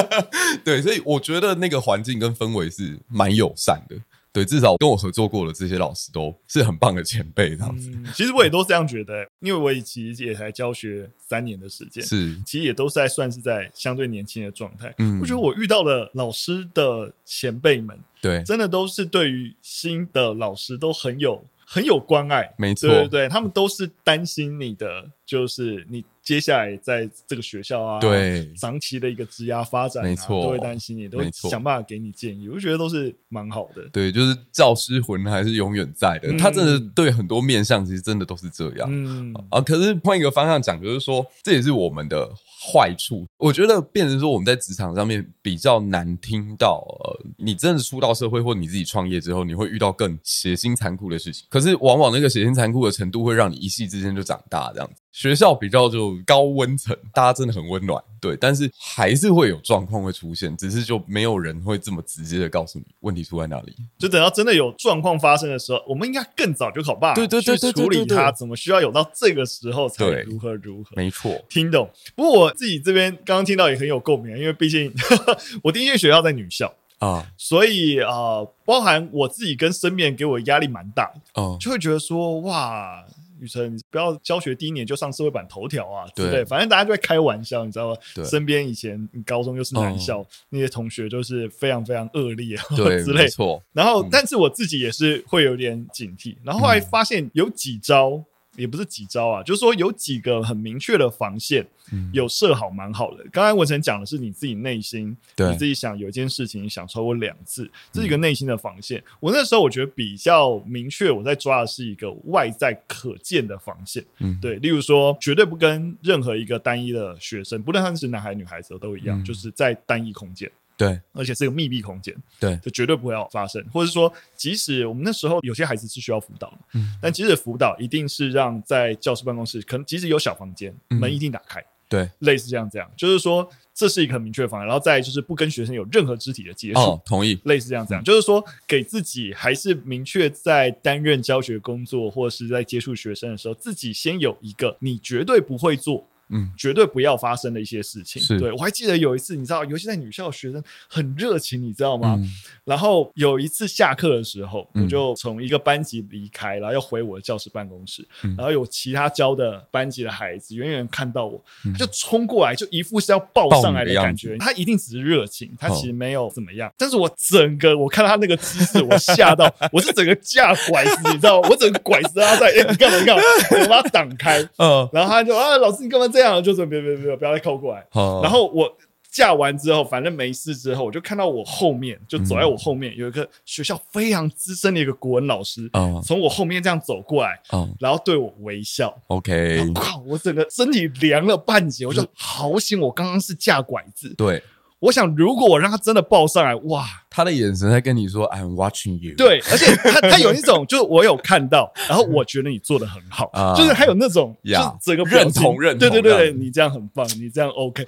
对，所以我觉得那个环境跟氛围是蛮友善的。对，至少跟我合作过的这些老师都是很棒的前辈，这样子。嗯，其实我也都这样觉得，因为我其实也才教学三年的时间，是，其实也都是在算是在相对年轻的状态。嗯，我觉得我遇到的老师的前辈们，对，真的都是对于新的老师都很有。很有关爱，没错，对对对，他们都是担心你的，就是你接下来在这个学校啊，对长期的一个职涯发展、啊，没错，都会担心你，都会想办法给你建议。我觉得都是蛮好的，对，就是教师魂还是永远在的。嗯、他真的对很多面向，其实真的都是这样。嗯啊，可是换一个方向讲，就是说这也是我们的。坏处，我觉得变成说我们在职场上面比较难听到，呃，你真的出到社会或你自己创业之后，你会遇到更血腥残酷的事情。可是往往那个血腥残酷的程度会让你一夕之间就长大，这样子。学校比较就高温层，大家真的很温暖，对，但是还是会有状况会出现，只是就没有人会这么直接的告诉你问题出在哪里。就等到真的有状况发生的时候，我们应该更早就考办法对对对去处理它，怎么需要有到这个时候才如何如何？没错，听懂。不过我自己这边刚刚听到也很有共鸣，因为毕竟 我第一间学校在女校啊，所以啊、呃，包含我自己跟身边给我压力蛮大的，哦，就会觉得说哇。雨辰，你不要教学第一年就上社会版头条啊，对不对？反正大家就会开玩笑，你知道吗？身边以前你高中又是男校，哦、那些同学就是非常非常恶劣之类。然后，嗯、但是我自己也是会有点警惕。然后后来发现有几招。嗯也不是几招啊，就是说有几个很明确的防线，嗯有设好蛮好的。刚才文成讲的是你自己内心，对你自己想有一件事情想超过两次，这是一个内心的防线。我那时候我觉得比较明确，我在抓的是一个外在可见的防线。嗯，对，例如说绝对不跟任何一个单一的学生，不论他是男孩女孩子都一样，就是在单一空间。对，而且是个密闭空间，对，就绝对不会要发生。或者说，即使我们那时候有些孩子是需要辅导，嗯，但即使辅导一定是让在教室办公室，可能即使有小房间，嗯、门一定打开，对，类似这样这样，就是说这是一个很明确的方案。然后再就是不跟学生有任何肢体的接触，哦，同意，类似这样这样，嗯、就是说给自己还是明确在担任教学工作或是在接触学生的时候，自己先有一个你绝对不会做。嗯，绝对不要发生的一些事情。是对，我还记得有一次，你知道，尤其在女校学生很热情，你知道吗？嗯、然后有一次下课的时候，嗯、我就从一个班级离开，然后要回我的教室办公室。嗯、然后有其他教的班级的孩子远远看到我，嗯、就冲过来，就一副是要抱上来的感觉。他一定只是热情，他其实没有怎么样。哦、但是我整个我看到他那个姿势，我吓到，我是整个架拐子，你知道吗？我整个拐子他在，哎、欸，你干嘛？你干嘛？我把他挡开。嗯，然后他就啊，老师你干嘛？这样就是别别别别不要再靠过来。哦、然后我架完之后，反正没事之后，我就看到我后面，就走在我后面、嗯、有一个学校非常资深的一个国文老师，嗯、从我后面这样走过来，嗯、然后对我微笑。OK，靠，我整个身体凉了半截，我就好险，我刚刚是架拐子。对。我想，如果我让他真的抱上来，哇，他的眼神在跟你说 "I'm watching you"。对，而且他 他有一种，就是我有看到，然后我觉得你做的很好，就是还有那种，就是整个认同认同，对对对，你这样很棒，你这样 OK。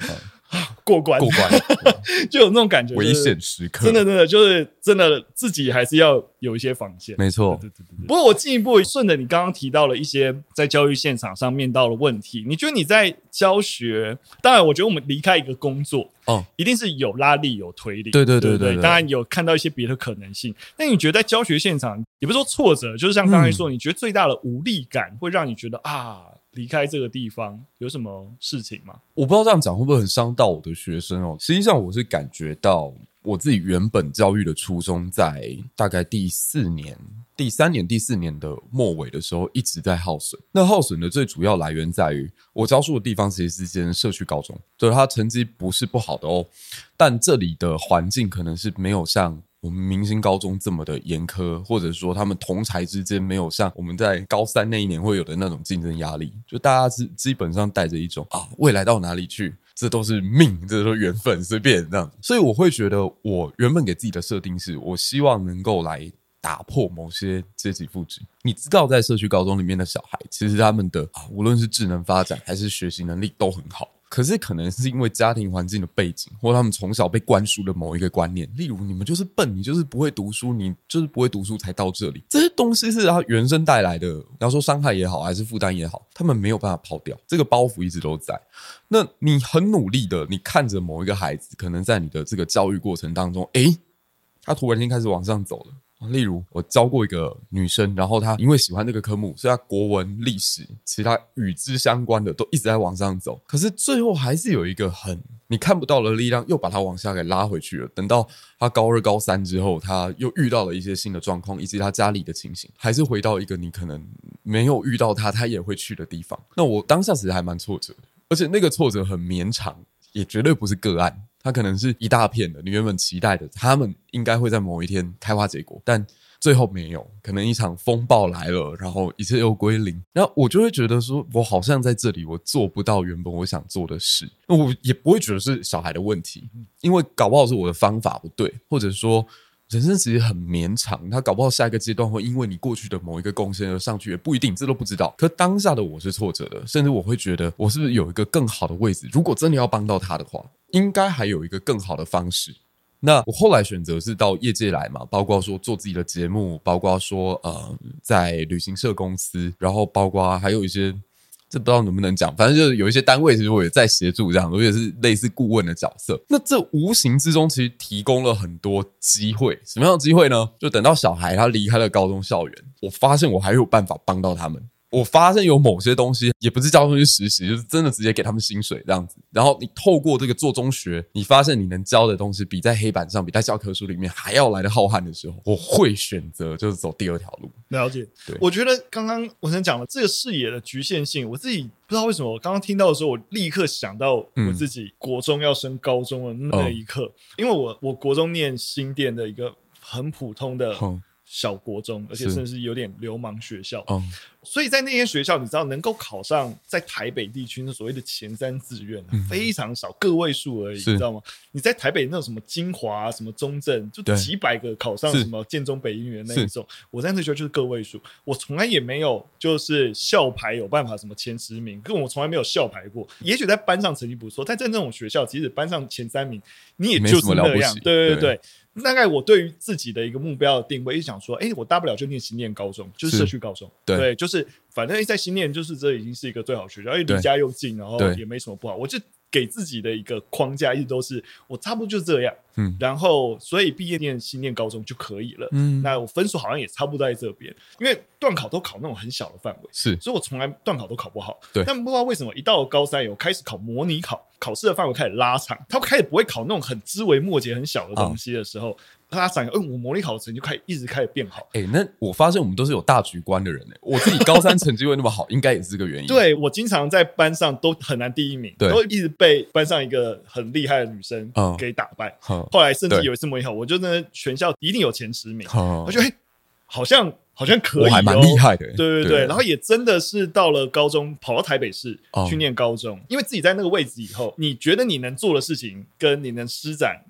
过关，过关，就有那种感觉。危险时刻，真的，真的，就是真的，自己还是要有一些防线。没错，对对对。不过我进一步顺着你刚刚提到了一些在教育现场上面到的问题，你觉得你在教学？当然，我觉得我们离开一个工作，哦，一定是有拉力有推力。对对对对，当然有看到一些别的可能性。那你觉得在教学现场，也不是说挫折，就是像刚才说，你觉得最大的无力感会让你觉得啊？离开这个地方有什么事情吗？我不知道这样讲会不会很伤到我的学生哦。实际上，我是感觉到我自己原本教育的初衷，在大概第四年、第三年、第四年的末尾的时候，一直在耗损。那耗损的最主要来源在于，我教书的地方其实是间社区高中，对，它成绩不是不好的哦，但这里的环境可能是没有像我们明星高中这么的严苛，或者说他们同才之间没有像我们在高三那一年会有的那种竞争压力，就大家是基本上带着一种啊，未来到哪里去？这都是命，这都是缘分，随便这样。所以我会觉得，我原本给自己的设定是，我希望能够来打破某些阶级复制。你知道，在社区高中里面的小孩，其实他们的啊，无论是智能发展还是学习能力都很好。可是，可能是因为家庭环境的背景，或他们从小被灌输的某一个观念，例如你们就是笨，你就是不会读书，你就是不会读书才到这里。这些东西是他原生带来的，要说伤害也好，还是负担也好，他们没有办法抛掉，这个包袱一直都在。那你很努力的，你看着某一个孩子，可能在你的这个教育过程当中，诶，他突然间开始往上走了。例如，我教过一个女生，然后她因为喜欢这个科目，所以她国文、历史、其他与之相关的都一直在往上走。可是最后还是有一个很你看不到的力量，又把她往下给拉回去了。等到她高二、高三之后，她又遇到了一些新的状况，以及她家里的情形，还是回到一个你可能没有遇到她，她也会去的地方。那我当下其实还蛮挫折的，而且那个挫折很绵长，也绝对不是个案。它可能是一大片的，你原本期待的，他们应该会在某一天开花结果，但最后没有，可能一场风暴来了，然后一切又归零。然后我就会觉得说，我好像在这里，我做不到原本我想做的事。我也不会觉得是小孩的问题，因为搞不好是我的方法不对，或者说。人生其实很绵长，他搞不好下一个阶段会因为你过去的某一个贡献而上去，也不一定，这都不知道。可当下的我是挫折的，甚至我会觉得我是不是有一个更好的位置？如果真的要帮到他的话，应该还有一个更好的方式。那我后来选择是到业界来嘛，包括说做自己的节目，包括说呃在旅行社公司，然后包括还有一些。这不知道能不能讲，反正就是有一些单位其实我也在协助这样，我也是类似顾问的角色。那这无形之中其实提供了很多机会，什么样的机会呢？就等到小孩他离开了高中校园，我发现我还有办法帮到他们。我发现有某些东西也不是教他们去实习，就是真的直接给他们薪水这样子。然后你透过这个做中学，你发现你能教的东西比在黑板上、比在教科书里面还要来的浩瀚的时候，我会选择就是走第二条路。了解，对，我觉得刚刚我先讲了这个视野的局限性，我自己不知道为什么，我刚刚听到的时候，我立刻想到我自己国中要升高中的那一刻，嗯、因为我我国中念新店的一个很普通的。嗯小国中，而且甚至是有点流氓学校，嗯，所以在那些学校，你知道能够考上在台北地区的所谓的前三志愿，非常少，个位数而已，你知道吗？你在台北那种什么金华、什么中正，就几百个考上什么建中、北一女的那一种，我在那学校就是个位数，我从来也没有就是校牌有办法什么前十名，跟我从来没有校牌过。也许在班上成绩不错，但在那种学校，即使班上前三名，你也就是那样，对对。对。大概我对于自己的一个目标的定位，一直想说，哎，我大不了就念新念高中，就是社区高中，对，对，就是反正在新念，就是这已经是一个最好学校，因为离家又近，然后也没什么不好，我就。给自己的一个框架一直都是我差不多就这样，嗯，然后所以毕业念新念高中就可以了，嗯，那我分数好像也差不多在这边，因为段考都考那种很小的范围，是，所以我从来段考都考不好，对，但不知道为什么一到高三，我开始考模拟考，考试的范围开始拉长，他开始不会考那种很枝微末节、很小的东西的时候。哦他想，嗯，我模拟考的成绩就开始一直开始变好。哎、欸，那我发现我们都是有大局观的人哎。我自己高三成绩会那么好，应该也是这个原因。对，我经常在班上都很难第一名，对，都一直被班上一个很厉害的女生给打败。嗯、后来甚至有一次模拟考，我就在全校一定有前十名。嗯、我觉得，好像好像可以、喔，还蛮厉害的。对对对，对，然后也真的是到了高中，跑到台北市去念高中，嗯、因为自己在那个位置以后，你觉得你能做的事情跟你能施展。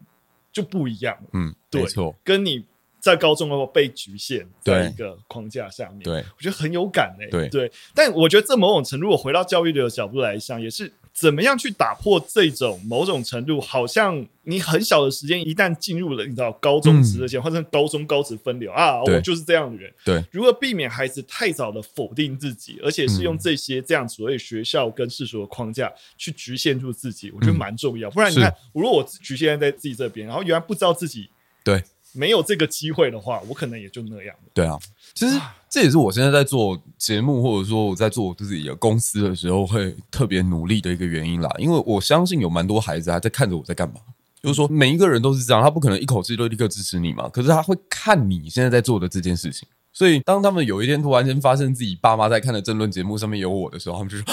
就不一样，嗯，对，没错，跟你在高中的时候被局限在一个框架下面，对，我觉得很有感诶，对，对，但我觉得这某种程度，我回到教育的角度来想，也是。怎么样去打破这种某种程度，好像你很小的时间一旦进入了，你知道高中职的阶段，或者高中高职分流啊，我就是这样的人。对，如何避免孩子太早的否定自己，而且是用这些这样所谓学校跟世俗的框架去局限住自己，我觉得蛮重要。不然你看，如果我局限在自己这边，然后原来不知道自己对。没有这个机会的话，我可能也就那样了。对啊，其实这也是我现在在做节目，或者说我在做自己的公司的时候，会特别努力的一个原因啦。因为我相信有蛮多孩子还在看着我在干嘛，就是说每一个人都是这样，他不可能一口气都立刻支持你嘛。可是他会看你现在在做的这件事情，所以当他们有一天突然间发现自己爸妈在看的争论节目上面有我的时候，他们就说，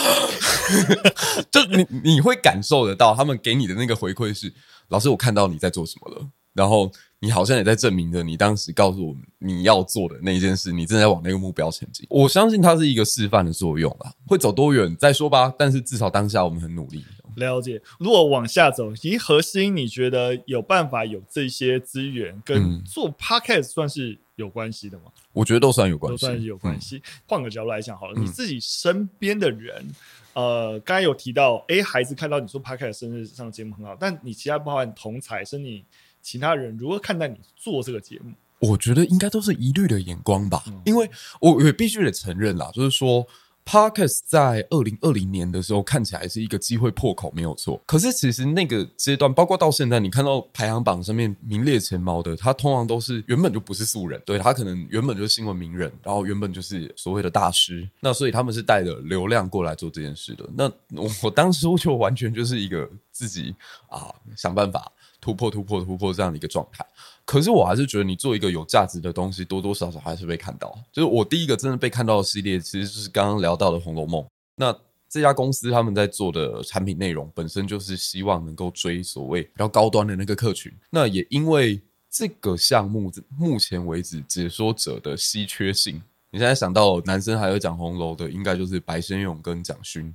就你你会感受得到，他们给你的那个回馈是，老师，我看到你在做什么了，然后。你好像也在证明着你当时告诉我们你要做的那一件事，你正在往那个目标前进。我相信它是一个示范的作用啦，会走多远再说吧。但是至少当下我们很努力。了解。如果往下走，其实核心你觉得有办法有这些资源跟做 Podcast 算是有关系的吗？我觉得都算有关系，都算是有关系。换、嗯、个角度来讲好了，你自己身边的人，呃，刚才有提到，哎，孩子看到你做 Podcast 生日上节目很好，但你其他包含同才是你。其他人如何看待你做这个节目？我觉得应该都是疑虑的眼光吧，嗯、因为我也必须得承认啦，就是说，Podcast 在二零二零年的时候看起来是一个机会破口，没有错。可是其实那个阶段，包括到现在，你看到排行榜上面名列前茅的，他通常都是原本就不是素人，对，他可能原本就是新闻名人，然后原本就是所谓的大师，那所以他们是带着流量过来做这件事的。那我，我当时就完全就是一个自己啊想办法。突破突破突破这样的一个状态，可是我还是觉得你做一个有价值的东西，多多少少还是被看到。就是我第一个真的被看到的系列，其实就是刚刚聊到的《红楼梦》。那这家公司他们在做的产品内容，本身就是希望能够追所谓比较高端的那个客群。那也因为这个项目目前为止解说者的稀缺性，你现在想到男生还有讲红楼的，应该就是白先勇跟蒋勋。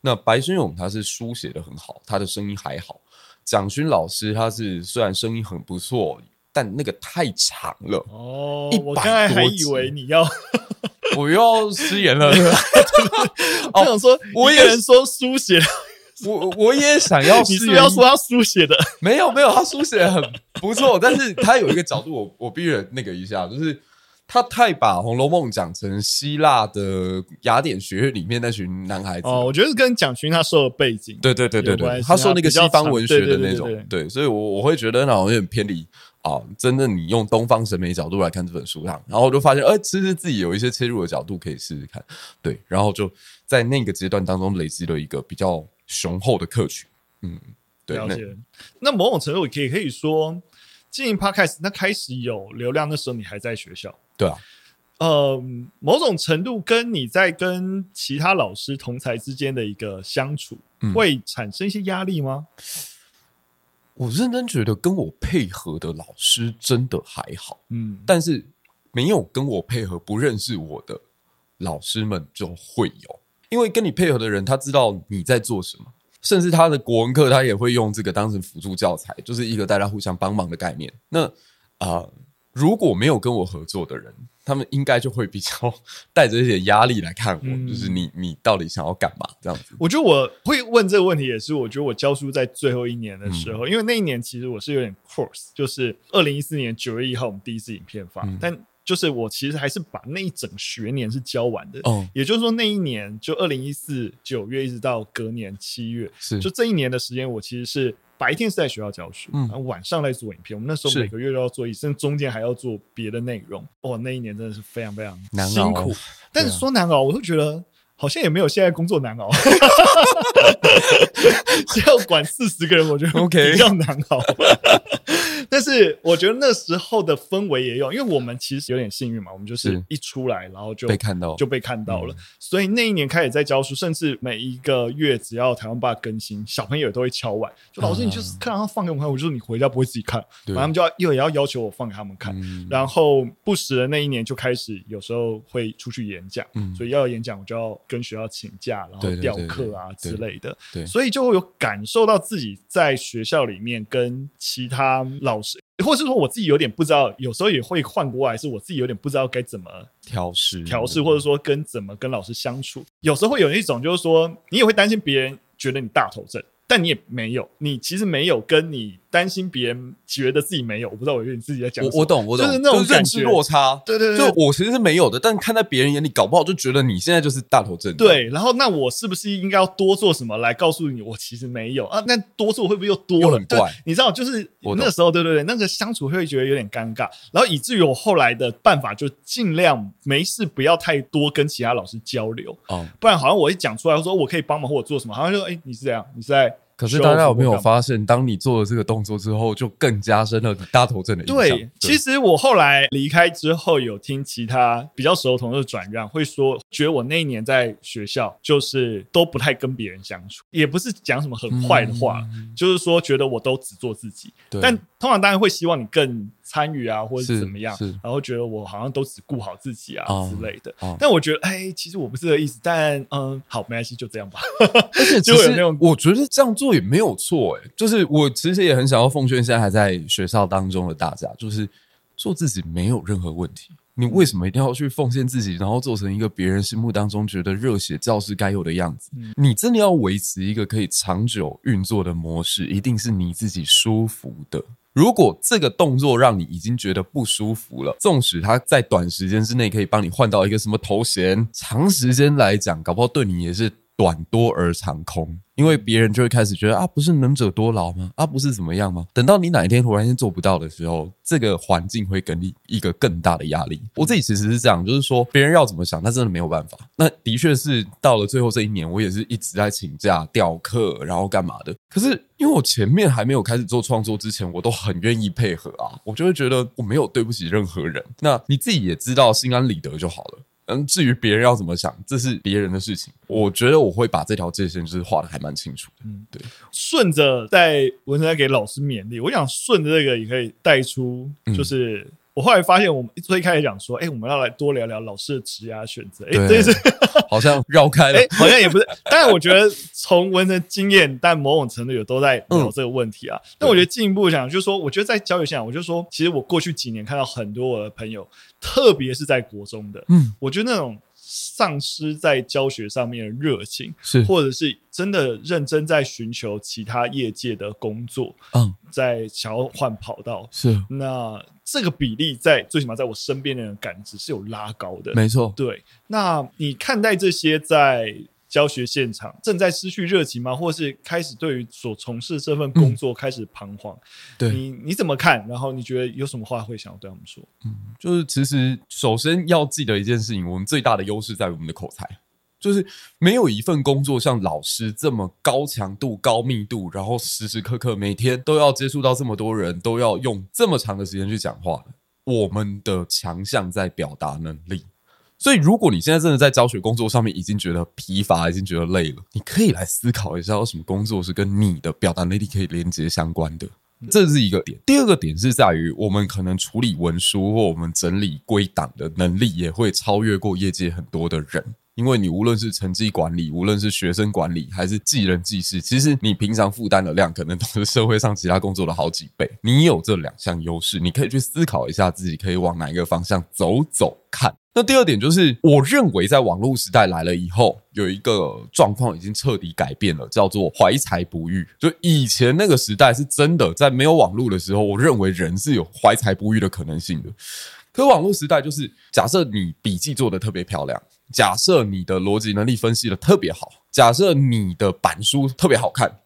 那白先勇他是书写的很好，他的声音还好。蒋勋老师，他是虽然声音很不错，但那个太长了哦。我刚才还以为你要，我又要失言了。我想说，我也能说书写，我我也想要失言。你是要说他书写的？没有没有，他书写的很不错，但是他有一个角度我，我我必须那个一下，就是。他太把《红楼梦》讲成希腊的雅典学院里面那群男孩子哦，我觉得是跟蒋勋他说的背景对对对对对，他说那个西方文学的那种对，所以我我会觉得那好像有点偏离啊。真的，你用东方审美角度来看这本书上，然后我就发现，哎，其实自己有一些切入的角度可以试试看，对，然后就在那个阶段当中累积了一个比较雄厚的客群，嗯，对。了解。那某种程度也可以说，经营 Podcast 那开始有流量的时候，你还在学校。对啊，呃，某种程度跟你在跟其他老师同才之间的一个相处，嗯、会产生一些压力吗？我认真觉得跟我配合的老师真的还好，嗯，但是没有跟我配合不认识我的老师们就会有，因为跟你配合的人他知道你在做什么，甚至他的国文课他也会用这个当成辅助教材，就是一个大家互相帮忙的概念。那啊。呃如果没有跟我合作的人，他们应该就会比较 带着一点压力来看我，嗯、就是你你到底想要干嘛这样子？我觉得我会问这个问题，也是我觉得我教书在最后一年的时候，嗯、因为那一年其实我是有点 course，就是二零一四年九月一号我们第一次影片发，嗯、但就是我其实还是把那一整学年是教完的。哦，也就是说那一年就二零一四九月一直到隔年七月，是就这一年的时间，我其实是。白天是在学校教书，嗯，然后晚上在做影片。我们那时候每个月都要做一，甚至中间还要做别的内容。哦，那一年真的是非常非常辛苦。啊、但是说难熬，我都觉得好像也没有现在工作难熬。只 要管四十个人，我觉得 OK 比较难熬。但是我觉得那时候的氛围也有，因为我们其实有点幸运嘛，我们就是一出来，然后就被看到，就被看到了。嗯、所以那一年开始在教书，甚至每一个月只要台湾爸更新，小朋友都会敲碗，就老师你就是看到他放给我们看，我就说你回家不会自己看，然后他们就要又也要要求我放给他们看。嗯、然后不时的那一年就开始有时候会出去演讲，嗯、所以要演讲我就要跟学校请假，然后调课啊之类的。对，所以就会有感受到自己在学校里面跟其他老师。或是说我自己有点不知道，有时候也会换过来，是我自己有点不知道该怎么调试调试，或者说跟怎么跟老师相处。有时候会有一种就是说，你也会担心别人觉得你大头症。但你也没有，你其实没有跟你担心别人觉得自己没有，我不知道我觉得你自己在讲。我我懂，我懂，就是那种认知落差。对对对，就我其实是没有的，但看在别人眼里，搞不好就觉得你现在就是大头症。对，然后那我是不是应该要多做什么来告诉你，我其实没有啊？那多做会不会又多了？很怪，你知道，就是那时候，对对对，那个相处会觉得有点尴尬，然后以至于我后来的办法就尽量没事不要太多跟其他老师交流，哦，不然好像我一讲出来说我可以帮忙或者做什么，好像就说哎，你是这样，你是在。可是大家有没有发现，当你做了这个动作之后，就更加深了你大头症的影响？对，其实我后来离开之后，有听其他比较熟的同事转让，会说觉得我那一年在学校就是都不太跟别人相处，也不是讲什么很坏的话，嗯、就是说觉得我都只做自己。对但通常当然会希望你更参与啊，或者是怎么样，然后觉得我好像都只顾好自己啊、哦、之类的。哦、但我觉得，哎，其实我不是这个意思。但嗯，好，没关系，就这样吧。而且 就有那种，我觉得这样做也没有错。哎，就是我其实也很想要奉劝现在还在学校当中的大家，就是做自己没有任何问题。你为什么一定要去奉献自己，然后做成一个别人心目当中觉得热血教师该有的样子？嗯、你真的要维持一个可以长久运作的模式，一定是你自己舒服的。如果这个动作让你已经觉得不舒服了，纵使它在短时间之内可以帮你换到一个什么头衔，长时间来讲，搞不好对你也是短多而长空。因为别人就会开始觉得啊，不是能者多劳吗？啊，不是怎么样吗？等到你哪一天突然间做不到的时候，这个环境会给你一个更大的压力。我自己其实是这样，就是说别人要怎么想，那真的没有办法。那的确是到了最后这一年，我也是一直在请假调课，然后干嘛的。可是因为我前面还没有开始做创作之前，我都很愿意配合啊，我就会觉得我没有对不起任何人。那你自己也知道，心安理得就好了。嗯，至于别人要怎么想，这是别人的事情。我觉得我会把这条界限就是画的还蛮清楚的。嗯，对。顺着在文森在给老师勉励，我想顺着这个也可以带出，就是。嗯我后来发现，我们最开始讲说，哎，我们要来多聊聊老师的职业选择。哎，这是好像绕开了，好像也不是。但是我觉得从文的经验，但某种程度也都在聊这个问题啊。但我觉得进一步讲，就是说，我觉得在教育现场，我就说，其实我过去几年看到很多我的朋友，特别是在国中的，嗯，我觉得那种。丧失在教学上面的热情，是或者是真的认真在寻求其他业界的工作，嗯，在想要换跑道，是那这个比例在最起码在我身边的人感知是有拉高的，没错，对。那你看待这些在？教学现场正在失去热情吗？或是开始对于所从事这份工作开始彷徨？嗯、对你你怎么看？然后你觉得有什么话会想要对他们说？嗯，就是其实首先要记得一件事情，我们最大的优势在于我们的口才，就是没有一份工作像老师这么高强度、高密度，然后时时刻刻每天都要接触到这么多人，都要用这么长的时间去讲话。我们的强项在表达能力。所以，如果你现在真的在教学工作上面已经觉得疲乏，已经觉得累了，你可以来思考一下，有什么工作是跟你的表达能力可以连接相关的。这是一个点。第二个点是在于，我们可能处理文书或我们整理归档的能力也会超越过业界很多的人。因为你无论是成绩管理，无论是学生管理，还是记人记事，其实你平常负担的量可能都是社会上其他工作的好几倍。你有这两项优势，你可以去思考一下自己可以往哪一个方向走走看。那第二点就是，我认为在网络时代来了以后，有一个状况已经彻底改变了，叫做怀才不遇。就以前那个时代是真的，在没有网络的时候，我认为人是有怀才不遇的可能性的。可网络时代就是，假设你笔记做得特别漂亮。假设你的逻辑能力分析的特别好，假设你的板书特别好看，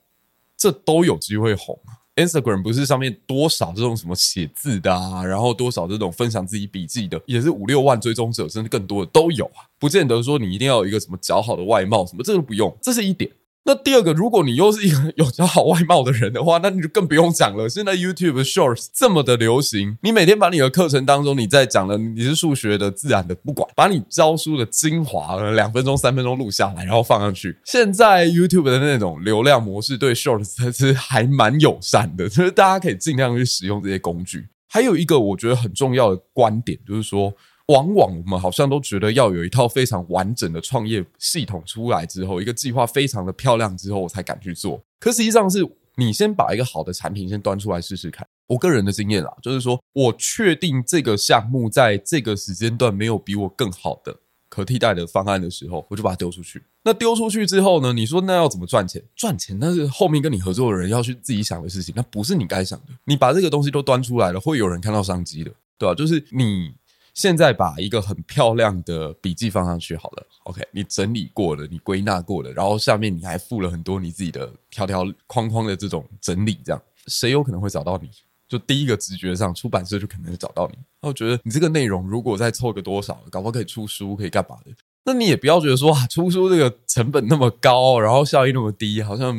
这都有机会红。Instagram 不是上面多少这种什么写字的啊，然后多少这种分享自己笔记的，也是五六万追踪者甚至更多的都有啊，不见得说你一定要有一个什么较好的外貌什么，这个不用，这是一点。那第二个，如果你又是一个 有较好外貌的人的话，那你就更不用讲了。现在 YouTube Shorts 这么的流行，你每天把你的课程当中你在讲的你是数学的、自然的，不管，把你教书的精华，两分钟、三分钟录下来，然后放上去。现在 YouTube 的那种流量模式对 Shorts 其实还蛮友善的，就是大家可以尽量去使用这些工具。还有一个我觉得很重要的观点，就是说。往往我们好像都觉得要有一套非常完整的创业系统出来之后，一个计划非常的漂亮之后，我才敢去做。可实际上是你先把一个好的产品先端出来试试看。我个人的经验啦，就是说我确定这个项目在这个时间段没有比我更好的可替代的方案的时候，我就把它丢出去。那丢出去之后呢？你说那要怎么赚钱？赚钱那是后面跟你合作的人要去自己想的事情，那不是你该想的。你把这个东西都端出来了，会有人看到商机的，对吧？就是你。现在把一个很漂亮的笔记放上去好了，OK，你整理过了，你归纳过了，然后下面你还附了很多你自己的条条框框的这种整理，这样谁有可能会找到你？就第一个直觉上，出版社就可能会找到你。我觉得你这个内容如果再凑个多少，搞不好可以出书，可以干嘛的？那你也不要觉得说啊，出书这个成本那么高，然后效益那么低，好像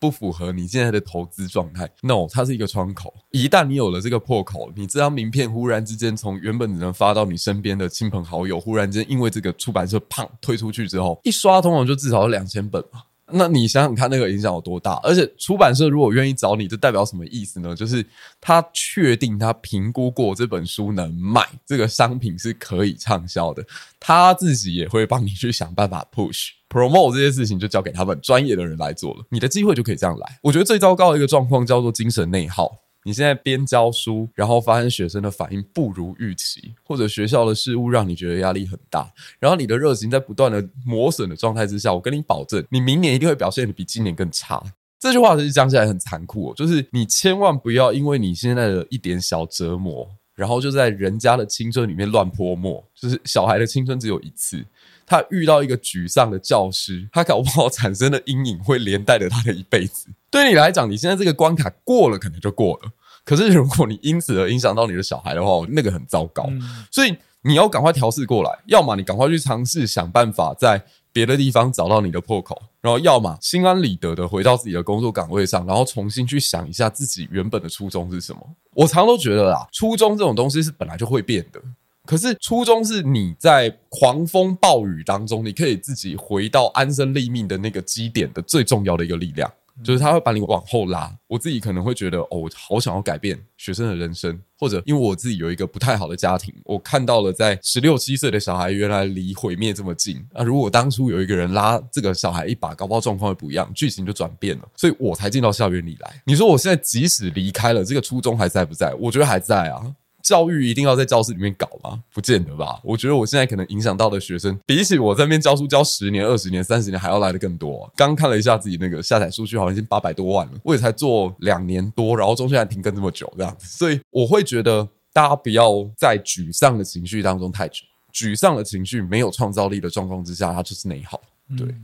不符合你现在的投资状态。No，它是一个窗口。一旦你有了这个破口，你这张名片忽然之间从原本只能发到你身边的亲朋好友，忽然间因为这个出版社砰推出去之后，一刷通常就至少两千本嘛。那你想想看，那个影响有多大？而且出版社如果愿意找你，这代表什么意思呢？就是他确定他评估过这本书能卖，这个商品是可以畅销的，他自己也会帮你去想办法 push promote 这些事情，就交给他们专业的人来做了，你的机会就可以这样来。我觉得最糟糕的一个状况叫做精神内耗。你现在边教书，然后发现学生的反应不如预期，或者学校的事务让你觉得压力很大，然后你的热情在不断的磨损的状态之下，我跟你保证，你明年一定会表现得比今年更差。这句话其实讲起来很残酷哦，就是你千万不要因为你现在的一点小折磨，然后就在人家的青春里面乱泼墨。就是小孩的青春只有一次，他遇到一个沮丧的教师，他搞不好产生的阴影会连带着他的一辈子。对你来讲，你现在这个关卡过了，可能就过了。可是如果你因此而影响到你的小孩的话，那个很糟糕。嗯、所以你要赶快调试过来，要么你赶快去尝试想办法在别的地方找到你的破口，然后要么心安理得的回到自己的工作岗位上，然后重新去想一下自己原本的初衷是什么。我常都觉得啦，初衷这种东西是本来就会变的。可是初衷是你在狂风暴雨当中，你可以自己回到安身立命的那个基点的最重要的一个力量。就是他会把你往后拉，我自己可能会觉得哦，我好想要改变学生的人生，或者因为我自己有一个不太好的家庭，我看到了在十六七岁的小孩原来离毁灭这么近。那如果当初有一个人拉这个小孩一把，搞不好状况会不一样，剧情就转变了，所以我才进到校园里来。你说我现在即使离开了，这个初衷还在不在？我觉得还在啊。教育一定要在教室里面搞吗？不见得吧。我觉得我现在可能影响到的学生，比起我在那边教书教十年、二十年、三十年还要来得更多。刚看了一下自己那个下载数据，好像已经八百多万了。我也才做两年多，然后中间还停更这么久，这样子。所以我会觉得大家不要在沮丧的情绪当中太久。沮丧的情绪没有创造力的状况之下，它就是内耗。对。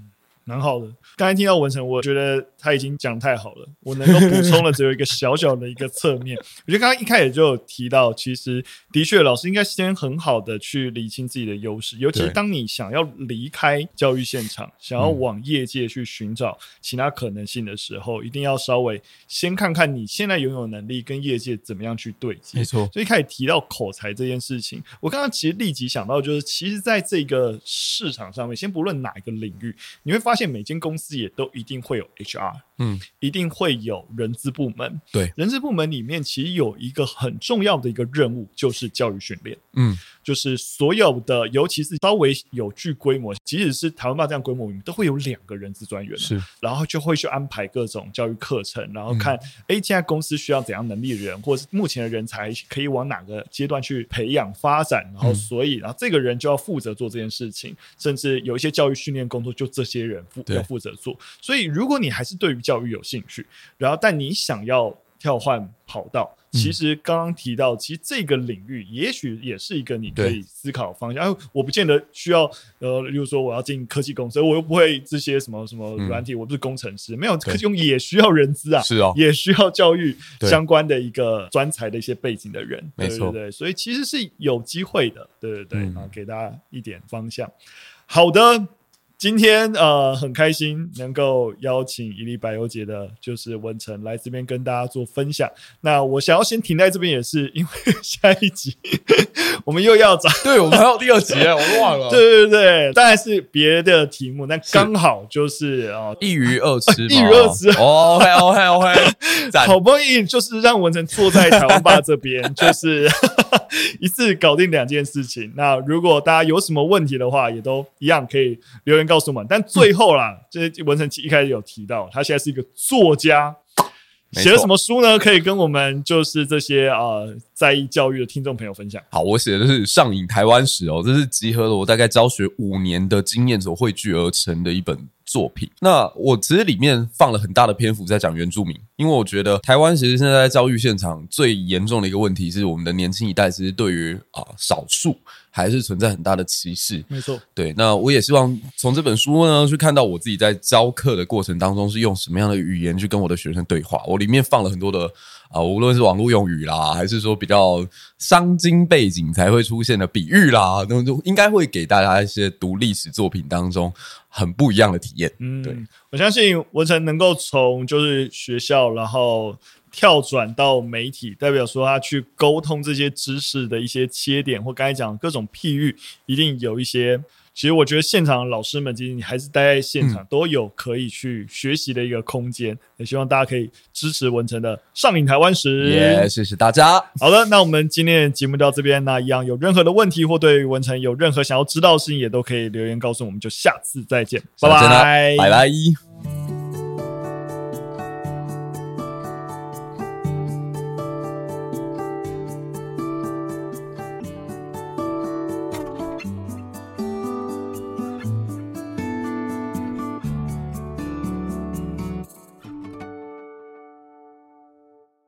蛮好的，刚才听到文成，我觉得他已经讲太好了。我能够补充的只有一个小小的一个侧面。我觉得刚刚一开始就有提到，其实的确老师应该先很好的去理清自己的优势，尤其是当你想要离开教育现场，想要往业界去寻找其他可能性的时候，一定要稍微先看看你现在拥有能力跟业界怎么样去对接。没错，所以一开始提到口才这件事情，我刚刚其实立即想到，就是其实在这个市场上面，先不论哪一个领域，你会发现。发现每间公司也都一定会有 HR，嗯，一定会有人资部门。对，人资部门里面其实有一个很重要的一个任务，就是教育训练。嗯，就是所有的，尤其是稍微有具规模，即使是台湾吧这样规模，里面都会有两个人资专员。是，然后就会去安排各种教育课程，然后看，哎、嗯，现在公司需要怎样能力的人，或者是目前的人才可以往哪个阶段去培养发展，然后所以，然后这个人就要负责做这件事情，甚至有一些教育训练工作，就这些人。要负责做，所以如果你还是对于教育有兴趣，然后但你想要跳换跑道，其实刚刚提到，其实这个领域也许也是一个你可以思考的方向。哎，我不见得需要，呃，例如说我要进科技公司，我又不会这些什么什么软体，我不是工程师，没有科技公司也需要人资啊，是哦，也需要教育相关的一个专才的一些背景的人，没错，对，所以其实是有机会的，对对对，啊，给大家一点方向。好的。今天呃很开心能够邀请一粒百油节的，就是文成来这边跟大家做分享。那我想要先停在这边，也是因为下一集 我们又要找，对，我们还有第二集，我忘了。对对对，当然是别的题目，但刚好就是啊，一鱼二吃，一鱼二吃。OK OK OK，好不容易就是让文成坐在台湾爸这边，就是 一次搞定两件事情。那如果大家有什么问题的话，也都一样可以留言。告诉我们，但最后啦，这些文成一开始有提到，他现在是一个作家，写了什么书呢？可以跟我们就是这些啊、呃、在意教育的听众朋友分享。好，我写的是《上瘾台湾史》哦，这是集合了我大概教学五年的经验所汇聚而成的一本。作品，那我其实里面放了很大的篇幅在讲原住民，因为我觉得台湾其实现在在教育现场最严重的一个问题是，我们的年轻一代其实对于啊少数还是存在很大的歧视。没错，对。那我也希望从这本书呢，去看到我自己在教课的过程当中是用什么样的语言去跟我的学生对话。我里面放了很多的啊，无论是网络用语啦，还是说比较商经背景才会出现的比喻啦，那么就应该会给大家一些读历史作品当中。很不一样的体验。嗯，对，我相信文成能够从就是学校，然后跳转到媒体，代表说他去沟通这些知识的一些切点，或刚才讲各种譬喻，一定有一些。其实我觉得现场的老师们，其实你还是待在现场，都有可以去学习的一个空间。也希望大家可以支持文成的上影台湾时。也，谢谢大家。好的，那我们今天的节目到这边，那一样有任何的问题或对于文成有任何想要知道的事情，也都可以留言告诉我们。就下次再见，拜拜，拜拜。